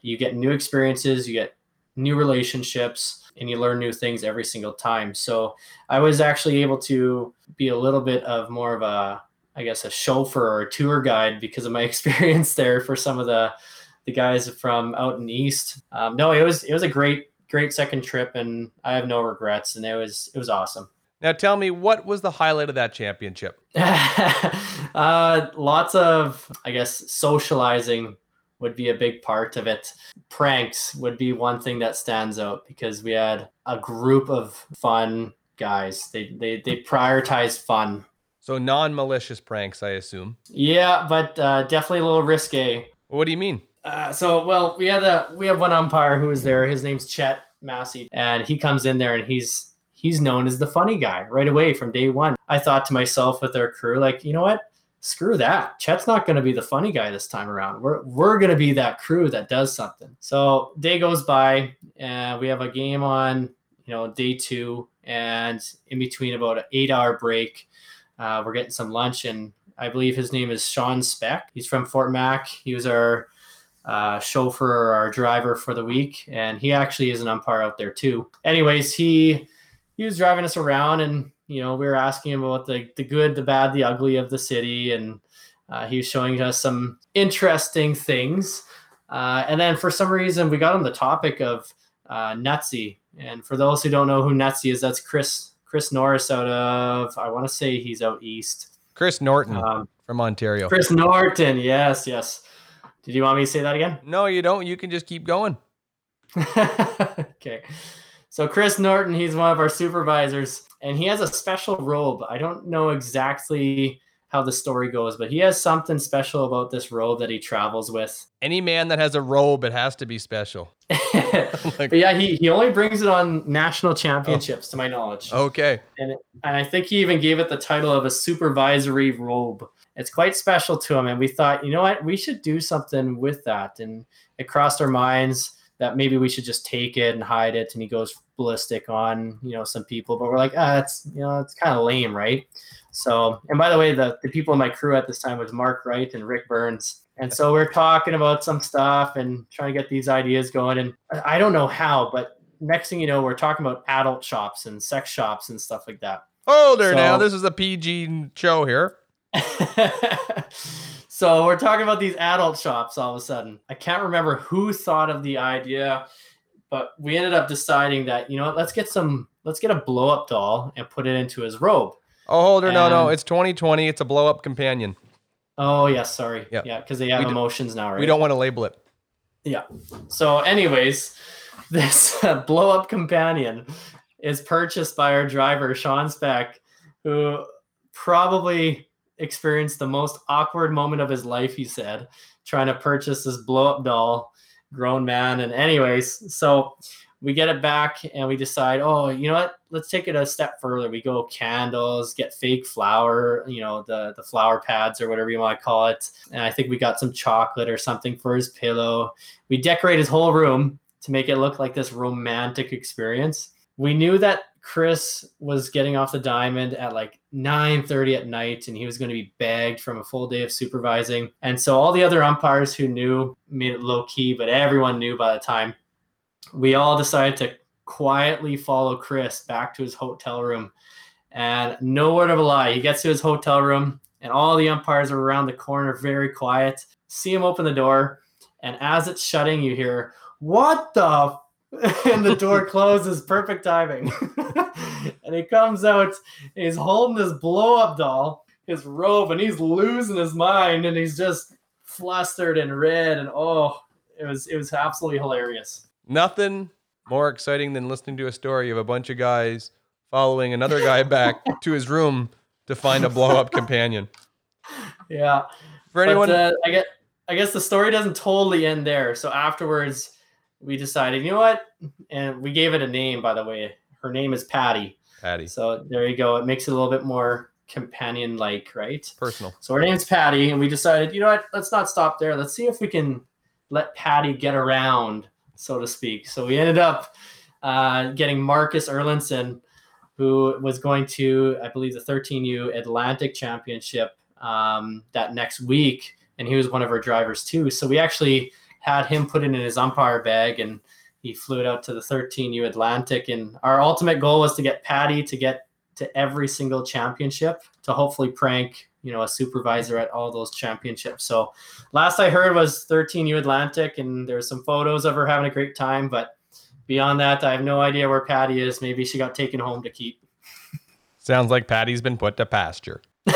you get new experiences you get new relationships and you learn new things every single time. So I was actually able to be a little bit of more of a, I guess, a chauffeur or a tour guide because of my [LAUGHS] experience there for some of the the guys from out in the east. Um, no, it was it was a great great second trip, and I have no regrets, and it was it was awesome. Now tell me, what was the highlight of that championship? [LAUGHS] uh, lots of, I guess, socializing would be a big part of it. Pranks would be one thing that stands out because we had a group of fun guys. They they they prioritize fun. So non-malicious pranks, I assume. Yeah, but uh, definitely a little risque. What do you mean? Uh, so well, we had a we have one umpire who was there. His name's Chet Massey, and he comes in there and he's he's known as the funny guy right away from day one. I thought to myself with our crew, like, you know what? Screw that. Chet's not going to be the funny guy this time around. We're we're going to be that crew that does something. So day goes by, and we have a game on, you know, day two, and in between about an eight-hour break, uh, we're getting some lunch, and I believe his name is Sean Speck. He's from Fort Mac. He was our uh, chauffeur our driver for the week, and he actually is an umpire out there too. Anyways, he he was driving us around and you know, we were asking him about the, the good, the bad, the ugly of the city, and uh, he was showing us some interesting things. Uh, and then for some reason, we got on the topic of uh, Nutsy. And for those who don't know who Nutsy is, that's Chris Chris Norris out of I want to say he's out east. Chris Norton um, from Ontario. Chris Norton, yes, yes. Did you want me to say that again? No, you don't. You can just keep going. [LAUGHS] okay. So Chris Norton, he's one of our supervisors, and he has a special robe. I don't know exactly how the story goes, but he has something special about this robe that he travels with. Any man that has a robe, it has to be special. [LAUGHS] Oh like, but yeah, he, he only brings it on national championships, oh. to my knowledge. Oh, okay. And, and I think he even gave it the title of a supervisory robe. It's quite special to him. And we thought, you know what, we should do something with that. And it crossed our minds that maybe we should just take it and hide it. And he goes ballistic on, you know, some people, but we're like, ah, it's, you know, it's kind of lame, right? So, and by the way, the, the people in my crew at this time was Mark Wright and Rick Burns. And so we're talking about some stuff and trying to get these ideas going. And I don't know how, but next thing you know, we're talking about adult shops and sex shops and stuff like that. Oh, there so, now. This is a PG show here. [LAUGHS] So we're talking about these adult shops all of a sudden. I can't remember who thought of the idea, but we ended up deciding that, you know what, let's get some let's get a blow up doll and put it into his robe. Oh, hold her, no, no, it's 2020. It's a blow up companion. Oh yes, sorry. Yep. Yeah, because they have we emotions now, right? We don't want to label it. Yeah. So, anyways, [LAUGHS] this uh, blow up companion is purchased by our driver Sean Speck, who probably experienced the most awkward moment of his life, he said, trying to purchase this blow up doll, grown man. And, anyways, so we get it back and we decide, oh, you know what? Let's take it a step further. We go candles, get fake flower, you know, the the flower pads or whatever you want to call it. And I think we got some chocolate or something for his pillow. We decorate his whole room to make it look like this romantic experience. We knew that Chris was getting off the diamond at like 9:30 at night and he was going to be bagged from a full day of supervising. And so all the other umpires who knew made it low key, but everyone knew by the time. We all decided to quietly follow Chris back to his hotel room. And no word of a lie, he gets to his hotel room and all the umpires are around the corner very quiet. See him open the door and as it's shutting you hear, "What the [LAUGHS] and the door closes. Perfect timing. [LAUGHS] and he comes out. He's holding this blow up doll, his robe, and he's losing his mind. And he's just flustered and red. And oh, it was it was absolutely hilarious. Nothing more exciting than listening to a story of a bunch of guys following another guy back [LAUGHS] to his room to find a blow up companion. Yeah. For anyone, but, uh, I get. I guess the story doesn't totally end there. So afterwards we decided, you know what? And we gave it a name, by the way. Her name is Patty. Patty. So there you go. It makes it a little bit more companion like, right? Personal. So her name's Patty, and we decided, you know what? Let's not stop there. Let's see if we can let Patty get around, so to speak. So we ended up uh, getting Marcus Erlinson, who was going to, I believe, the 13U Atlantic Championship um, that next week, and he was one of our drivers too. So we actually had him put it in his umpire bag and he flew it out to the 13U Atlantic. And our ultimate goal was to get Patty to get to every single championship to hopefully prank you know a supervisor at all those championships so last i heard was 13u atlantic and there's some photos of her having a great time but beyond that i have no idea where patty is maybe she got taken home to keep Sounds like Patty's been put to pasture. [LAUGHS]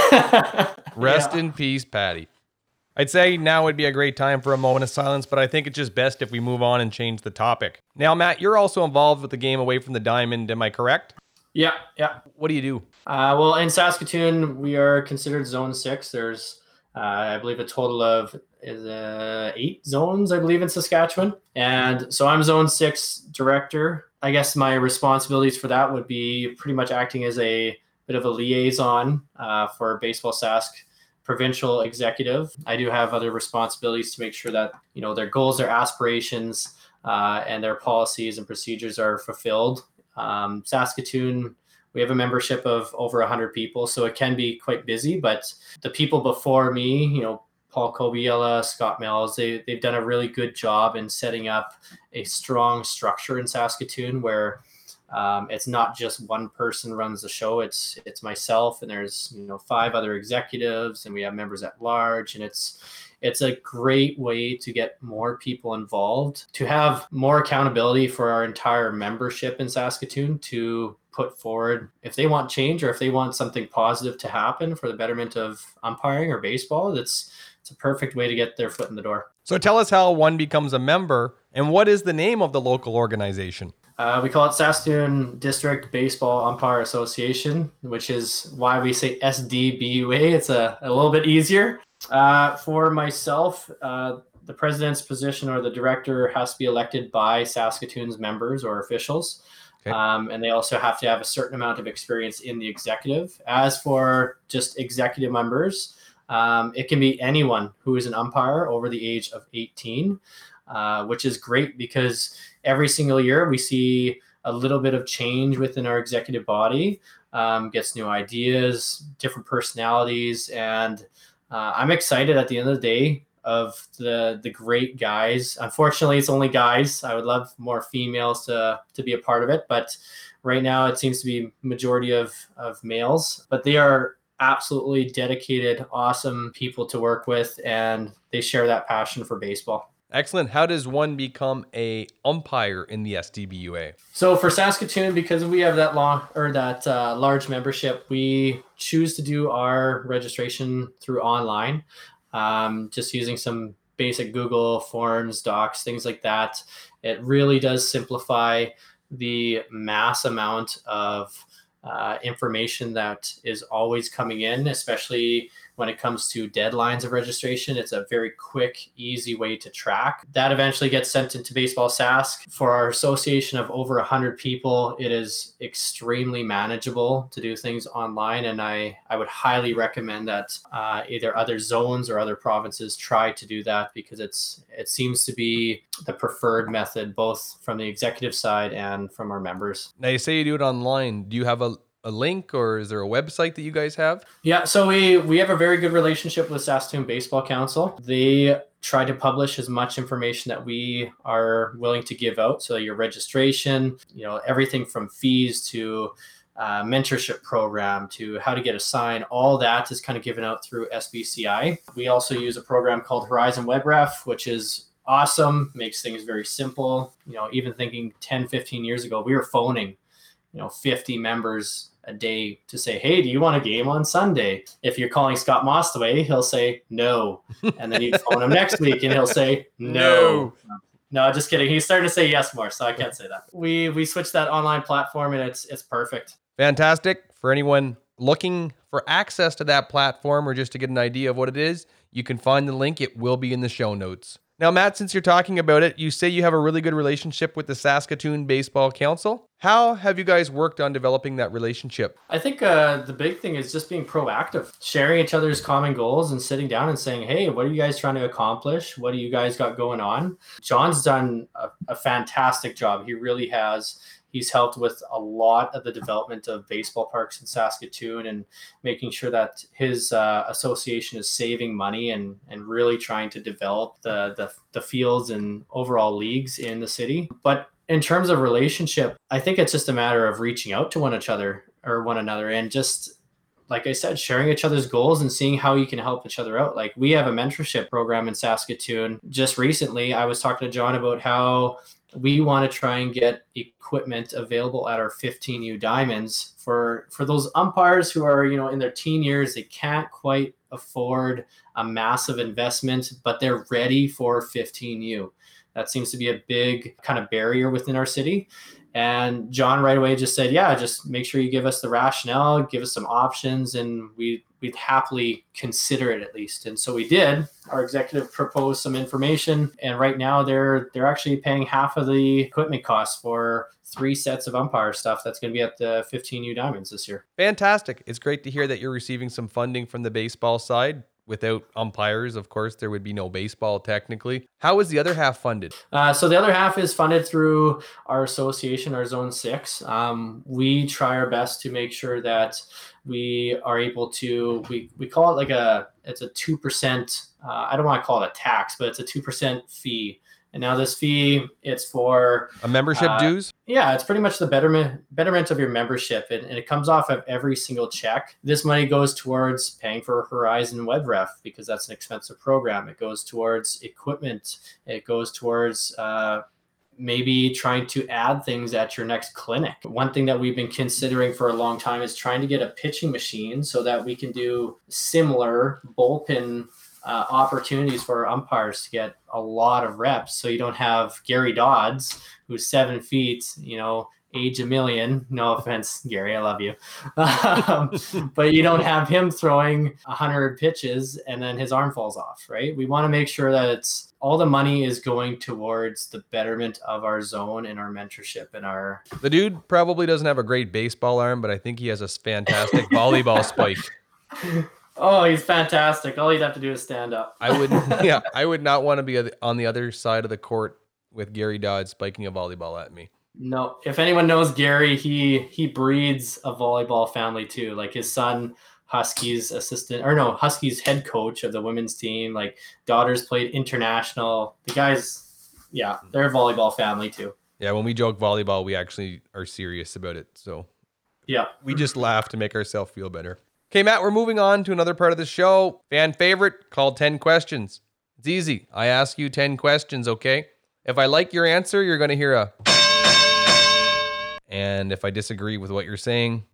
Rest Yeah. in peace, Patty. I'd say now would be a great time for a moment of silence, but I think it's just best if we move on and change the topic. Now, Matt, you're also involved with the game away from the diamond. Am I correct? yeah yeah What do you do? Uh, well, in Saskatoon, we are considered Zone Six. There's, uh, I believe, a total of uh, eight zones, I believe, in Saskatchewan, and so I'm Zone Six director. I guess my responsibilities for that would be pretty much acting as a bit of a liaison uh, for Baseball Sask provincial executive. I do have other responsibilities to make sure that you know their goals, their aspirations, uh, and their policies and procedures are fulfilled. Um, Saskatoon we have a membership of over 100 people so it can be quite busy but the people before me you know paul kobiela scott mills they, they've done a really good job in setting up a strong structure in saskatoon where um, it's not just one person runs the show it's it's myself and there's you know five other executives and we have members at large and it's it's a great way to get more people involved to have more accountability for our entire membership in saskatoon to put forward if they want change or if they want something positive to happen for the betterment of umpiring or baseball that's it's a perfect way to get their foot in the door So tell us how one becomes a member and what is the name of the local organization? Uh, we call it Saskatoon District Baseball Umpire Association, which is why we say SDBUA. It's a, a little bit easier. Uh, for myself, uh, the president's position or the director has to be elected by Saskatoon's members or officials. Okay. Um, and they also have to have a certain amount of experience in the executive. As for just executive members, um, it can be anyone who is an umpire over the age of 18, uh, which is great because every single year we see a little bit of change within our executive body, um, gets new ideas, different personalities, and uh, I'm excited at the end of the day of the the great guys. Unfortunately, it's only guys. I would love more females to to be a part of it, but right now it seems to be majority of of males. But they are absolutely dedicated, awesome people to work with, and they share that passion for baseball. Excellent. How does one become a umpire in the SDBUA? So for Saskatoon, because we have that long or that uh, large membership, we choose to do our registration through online, um, just using some basic Google forms, docs, things like that. It really does simplify the mass amount of uh, information that is always coming in, especially when it comes to deadlines of registration. It's a very quick, easy way to track. That eventually gets sent into Baseball Sask. For our association of over 100 people, it is extremely manageable to do things online. And I, I would highly recommend that uh, either other zones or other provinces try to do that because it's it seems to be the preferred method, both from the executive side and from our members. Now, you say you do it online. Do you have a, a link or is there a website that you guys have? Yeah, so we we have a very good relationship with Saskatoon Baseball Council. They try to publish as much information that we are willing to give out. So your registration, you know, everything from fees to uh, mentorship program to how to get a sign, all that is kind of given out through SBCI. We also use a program called Horizon WebRef, which is awesome, makes things very simple. You know, even thinking 10, 15 years ago, we were phoning, you know, 50 members a day to say, hey, do you want a game on Sunday? If you're calling Scott Mostaway, he'll say no. [LAUGHS] And then you phone him next week and he'll say no. No, just kidding. He's starting to say yes more, so I can't say that. We we switched that online platform and it's it's perfect. Fantastic. For anyone looking for access to that platform or just to get an idea of what it is, you can find the link. It will be in the show notes. Now, Matt, since you're talking about it, you say you have a really good relationship with the Saskatoon Baseball Council. How have you guys worked on developing that relationship? I think uh, the big thing is just being proactive, sharing each other's common goals and sitting down and saying, hey, what are you guys trying to accomplish? What do you guys got going on? John's done a, a fantastic job. He really has. He's helped with a lot of the development of baseball parks in Saskatoon and making sure that his uh, association is saving money and, and really trying to develop the, the, the fields and overall leagues in the city. But in terms of relationship, I think it's just a matter of reaching out to one another or one another and just like I said, sharing each other's goals and seeing how you can help each other out. Like we have a mentorship program in Saskatoon. Just recently, I was talking to John about how we want to try and get equipment available at our 15U diamonds for for those umpires who are you know in their teen years they can't quite afford a massive investment but they're ready for 15U that seems to be a big kind of barrier within our city. And John right away just said, "Yeah, just make sure you give us the rationale, give us some options, and we we'd happily consider it at least." And so we did. Our executive proposed some information, and right now they're they're actually paying half of the equipment costs for three sets of umpire stuff that's going to be at the 15U Diamonds this year. Fantastic! It's great to hear that you're receiving some funding from the baseball side without umpires, of course, there would be no baseball technically. How is the other half funded? Uh, so the other half is funded through our association, our Zone Six. Um, we try our best to make sure that we are able to. We we call it like a it's a two percent. Uh, I don't want to call it a tax, but it's a two percent fee and now this fee, it's for a membership uh, dues. Yeah, it's pretty much the betterment betterment of your membership, and, and, it comes off of every single check. This money goes towards paying for Horizon WebRef because that's an expensive program. It goes towards equipment. It goes towards uh, maybe trying to add things at your next clinic. One thing that we've been considering for a long time is trying to get a pitching machine so that we can do similar bullpen uh, opportunities for umpires to get a lot of reps. So you don't have Gary Dodds, who's seven feet, you know, age a million. No offense, Gary, I love you. [LAUGHS] Um, but you don't have him throwing 100 pitches and then his arm falls off, right? We want to make sure that it's all the money is going towards the betterment of our zone and our mentorship and our. The dude probably doesn't have a great baseball arm, but I think he has a fantastic volleyball spike. [LAUGHS] Oh, he's fantastic. All he'd have to do is stand up. I would, [LAUGHS] yeah, I would not want to be on the other side of the court with Gary Dodd spiking a volleyball at me. No, if anyone knows Gary, he he breeds a volleyball family too. Like his son, Huskies assistant, or no, Huskies head coach of the women's team. Like daughters played international. The guys, yeah, they're a volleyball family too. Yeah, when we joke volleyball, we actually are serious about it. So yeah, we just laugh to make ourselves feel better. Okay, Matt, we're moving on to another part of the show. Fan favorite called 10 questions. It's easy. I ask you 10 questions, okay? If I like your answer, you're going to hear a. And if I disagree with what you're saying,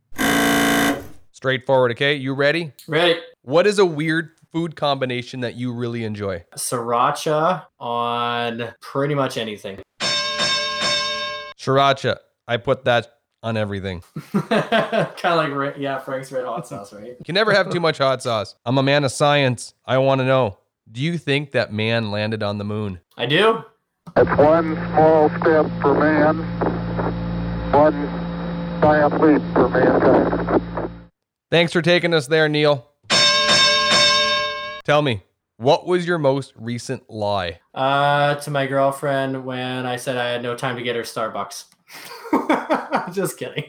straightforward, okay? You ready? Ready. What is a weird food combination that you really enjoy? Sriracha on pretty much anything. Sriracha. I put that on everything. [LAUGHS] kind of like yeah, Frank's red hot sauce, right? You can never have too much hot sauce. I'm a man of science. I want to know. Do you think that man landed on the moon? I do. It's one small step for man, one giant leap for mankind. Thanks for taking us there, Neil. Tell me, what was your most recent lie? Uh, to my girlfriend when I said I had no time to get her Starbucks. [LAUGHS] Just kidding.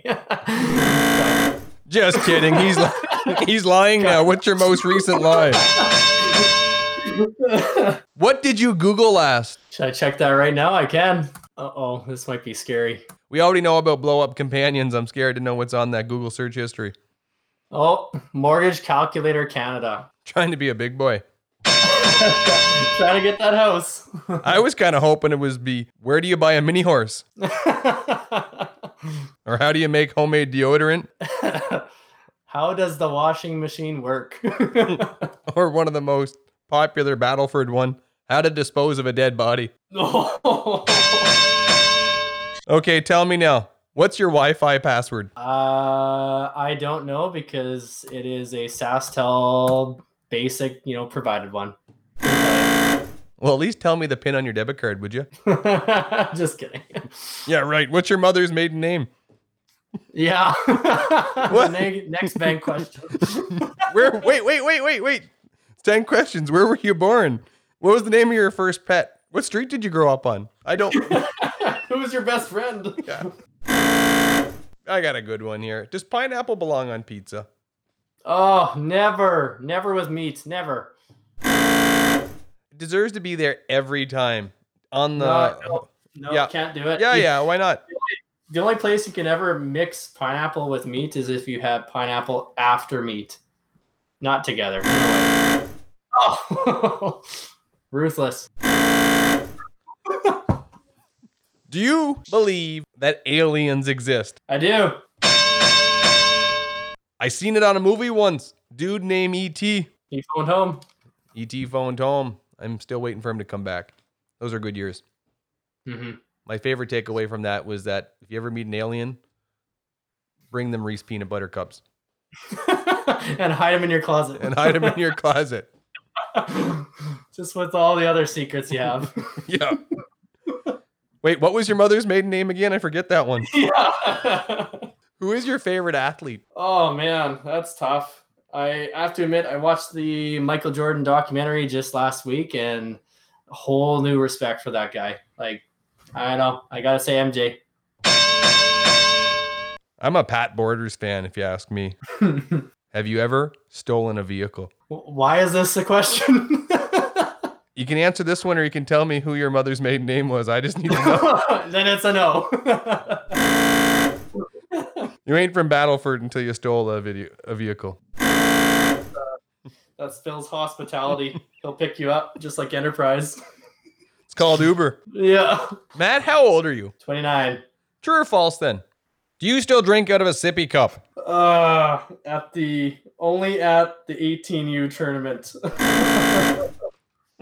Just kidding. He's [LAUGHS] he's lying now. What's your most recent lie? what did you Google last? Should I check that right now? I can. Uh oh, this might be scary. We already know about blow up companions. I'm scared to know what's on that Google search history. Oh, Mortgage Calculator Canada. Trying to be a big boy. [LAUGHS] Trying to get that house. [LAUGHS] I was kind of hoping it was be where do you buy a mini horse? [LAUGHS] or how do you make homemade deodorant? how does the washing machine work? or one of the most popular Battleford one, how to dispose of a dead body. okay, tell me now. What's your Wi-Fi password? Uh, I don't know because it is a SaskTel basic, you know, provided one. Well, at least tell me the pin on your debit card, would you? [LAUGHS] Just kidding. Yeah, right. What's your mother's maiden name? Yeah. [LAUGHS] what? next bank question. [LAUGHS] Where? Wait, wait, wait, wait, wait. Ten questions. Where were you born? What was the name of your first pet? What street did you grow up on? I don't. Who was your best friend? Yeah. I got a good one here. Does pineapple belong on pizza? Oh, never. Never with meat. Never. Deserves to be there every time. On the No, Yeah. can't do it. Yeah, yeah. Why not? The only place you can ever mix pineapple with meat is if you have pineapple after meat, not together. [LAUGHS] Oh, [LAUGHS] ruthless. Do you believe that aliens exist? I do. I seen it on a movie once. Dude named E.T. He phoned home. E.T. phoned home. I'm still waiting for him to come back. Those are good years. hmm My favorite takeaway from that was that if you ever meet an alien, bring them Reese peanut butter cups [LAUGHS] and hide them in your closet. and hide them in your closet. [LAUGHS] [LAUGHS] Just with all the other secrets you have. Yeah. Wait, what was your mother's maiden name again? I forget that one. yeah. Who is your favorite athlete? Oh man, that's tough. I have to admit, I watched the Michael Jordan documentary just last week, and a whole new respect for that guy. Like, I don't know, I gotta say MJ. I'm a Pat Borders fan, if you ask me. [LAUGHS] Have you ever stolen a vehicle? Why is this a question? [LAUGHS] You can answer this one or you can tell me who your mother's maiden name was. I just need to know. [LAUGHS] then it's a no. you ain't from Battleford until you stole a video a vehicle. That's Phil's hospitality. He'll pick you up just like Enterprise. It's called Uber. Yeah. Matt, how old are you? 29. True or false then? Do you still drink out of a sippy cup? Uh, at the only at the 18U tournament.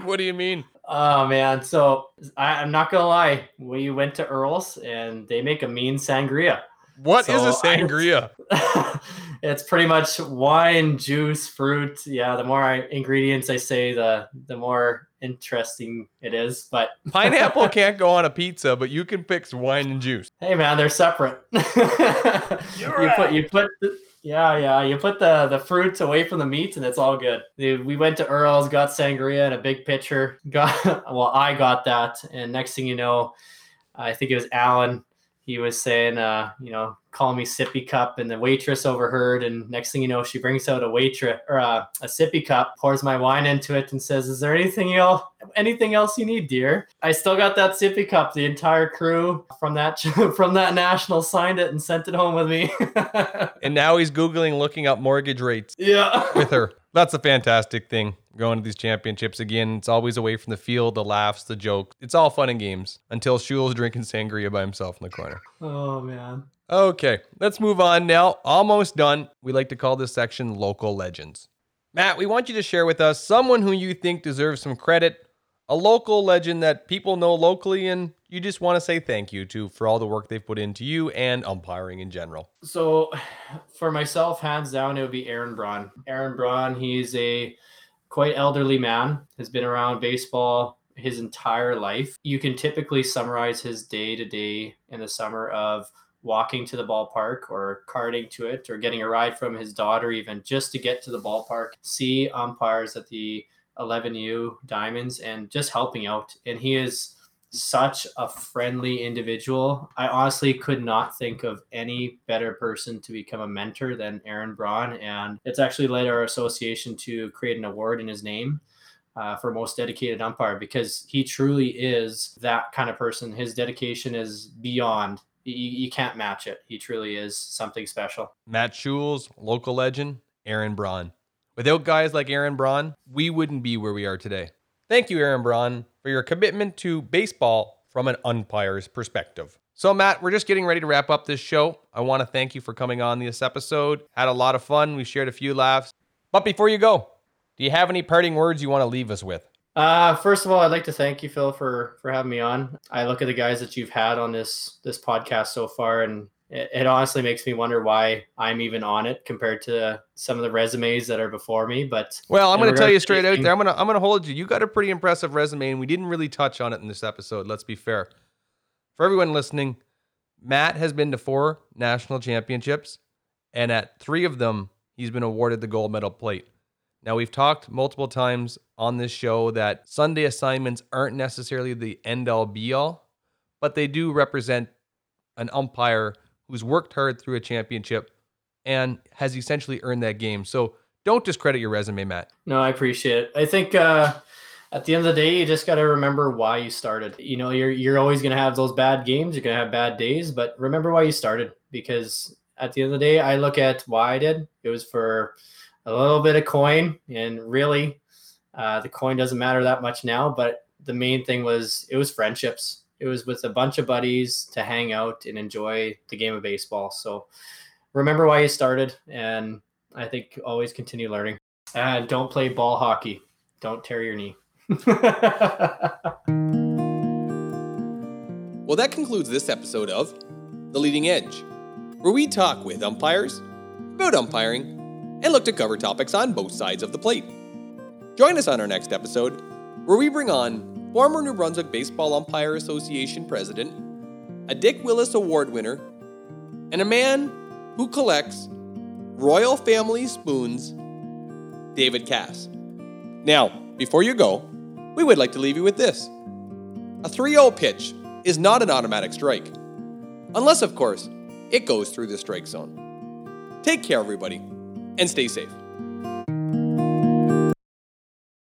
What do you mean? oh man, so I, I'm not gonna lie. We went to Earl's and they make a mean sangria. What is a So I- sangria? [LAUGHS] it's pretty much wine, juice, fruit. Yeah, the more I, ingredients I say, the the more interesting it is. But [LAUGHS] Pineapple can't go on a pizza, but you can fix wine and juice. hey, man, they're separate. [LAUGHS] you put you put the, yeah yeah you put the the fruits away from the meat and it's all good. We went to Earl's, got sangria and a big pitcher. [LAUGHS] Got well, I got that, and next thing you know, I think it was Alan. He was saying, uh, you know, call me sippy cup, and the waitress overheard. And next thing you know, she brings out a waitress or uh, a sippy cup, pours my wine into it, and says, "Is there anything else, anything else you need, dear?" I still got that sippy cup. The entire crew from that [LAUGHS] from that national signed it and sent it home with me. [LAUGHS] And now he's Googling looking up mortgage rates yeah. with her. That's a fantastic thing. Going to these championships again. It's always away from the field, the laughs, the jokes. It's all fun and games until Schule's drinking sangria by himself in the corner. Oh man. Okay, let's move on now. Almost done. We like to call this section local legends. Matt, we want you to share with us someone who you think deserves some credit, a local legend that people know locally, and you just want to say thank you to for all the work they've put into you and umpiring in general. So, for myself, hands down, it would be Aaron Braun. Aaron Braun, he's a quite elderly man, has been around baseball his entire life. You can typically summarize his day to day in the summer of walking to the ballpark or carting to it or getting a ride from his daughter, even just to get to the ballpark, see umpires at the 11U Diamonds and just helping out. And he is such a friendly individual. I honestly could not think of any better person to become a mentor than Aaron Braun. And it's actually led our association to create an award in his name. Uh, for most dedicated umpire because he truly is that kind of person. His dedication is beyond. You, you can't match it. He truly is something special. Matt Schule's, local legend, Aaron Braun. Without guys like Aaron Braun, we wouldn't be where we are today. Thank you, Aaron Braun, for your commitment to baseball from an umpire's perspective. So, Matt, we're just getting ready to wrap up this show. I want to thank you for coming on this episode. Had a lot of fun. We shared a few laughs. But before you go, do you have any parting words you want to leave us with? Uh, first of all, I'd like to thank you, Phil, for for having me on. I look at the guys that you've had on this this podcast so far, and it, it honestly makes me wonder why I'm even on it compared to some of the resumes that are before me. But Well, I'm going to tell you straight out there. I'm going to I'm going to hold you. You got a pretty impressive resume, and we didn't really touch on it in this episode. Let's be fair. For everyone listening, Matt has been to four national championships, and at three of them, he's been awarded the gold medal plate. Now, we've talked multiple times on this show that Sunday assignments aren't necessarily the end all be all, but they do represent an umpire who's worked hard through a championship and has essentially earned that game. So don't discredit your resume, Matt. no, I appreciate it. I think uh, at the end of the day, you just got to remember why you started. You know, you're you're always going to have those bad games. You're going to have bad days, but remember why you started. Because at the end of the day, I look at why I did. It was for a little bit of coin, and really, uh, the coin doesn't matter that much now. But the main thing was it was friendships. It was with a bunch of buddies to hang out and enjoy the game of baseball. So remember why you started, and I think always continue learning. And don't play ball hockey. Don't tear your knee. [LAUGHS] Well, that concludes this episode of The Leading Edge, where we talk with umpires about umpiring and look to cover topics on both sides of the plate. Join us on our next episode, where we bring on former New Brunswick Baseball Umpire Association president, a Dick Willis Award winner, and a man who collects royal family spoons, David Cass. Now, before you go, we would like to leave you with this. A 3 0 pitch is not an automatic strike. Unless, of course, it goes through the strike zone. Take care, everybody, and stay safe.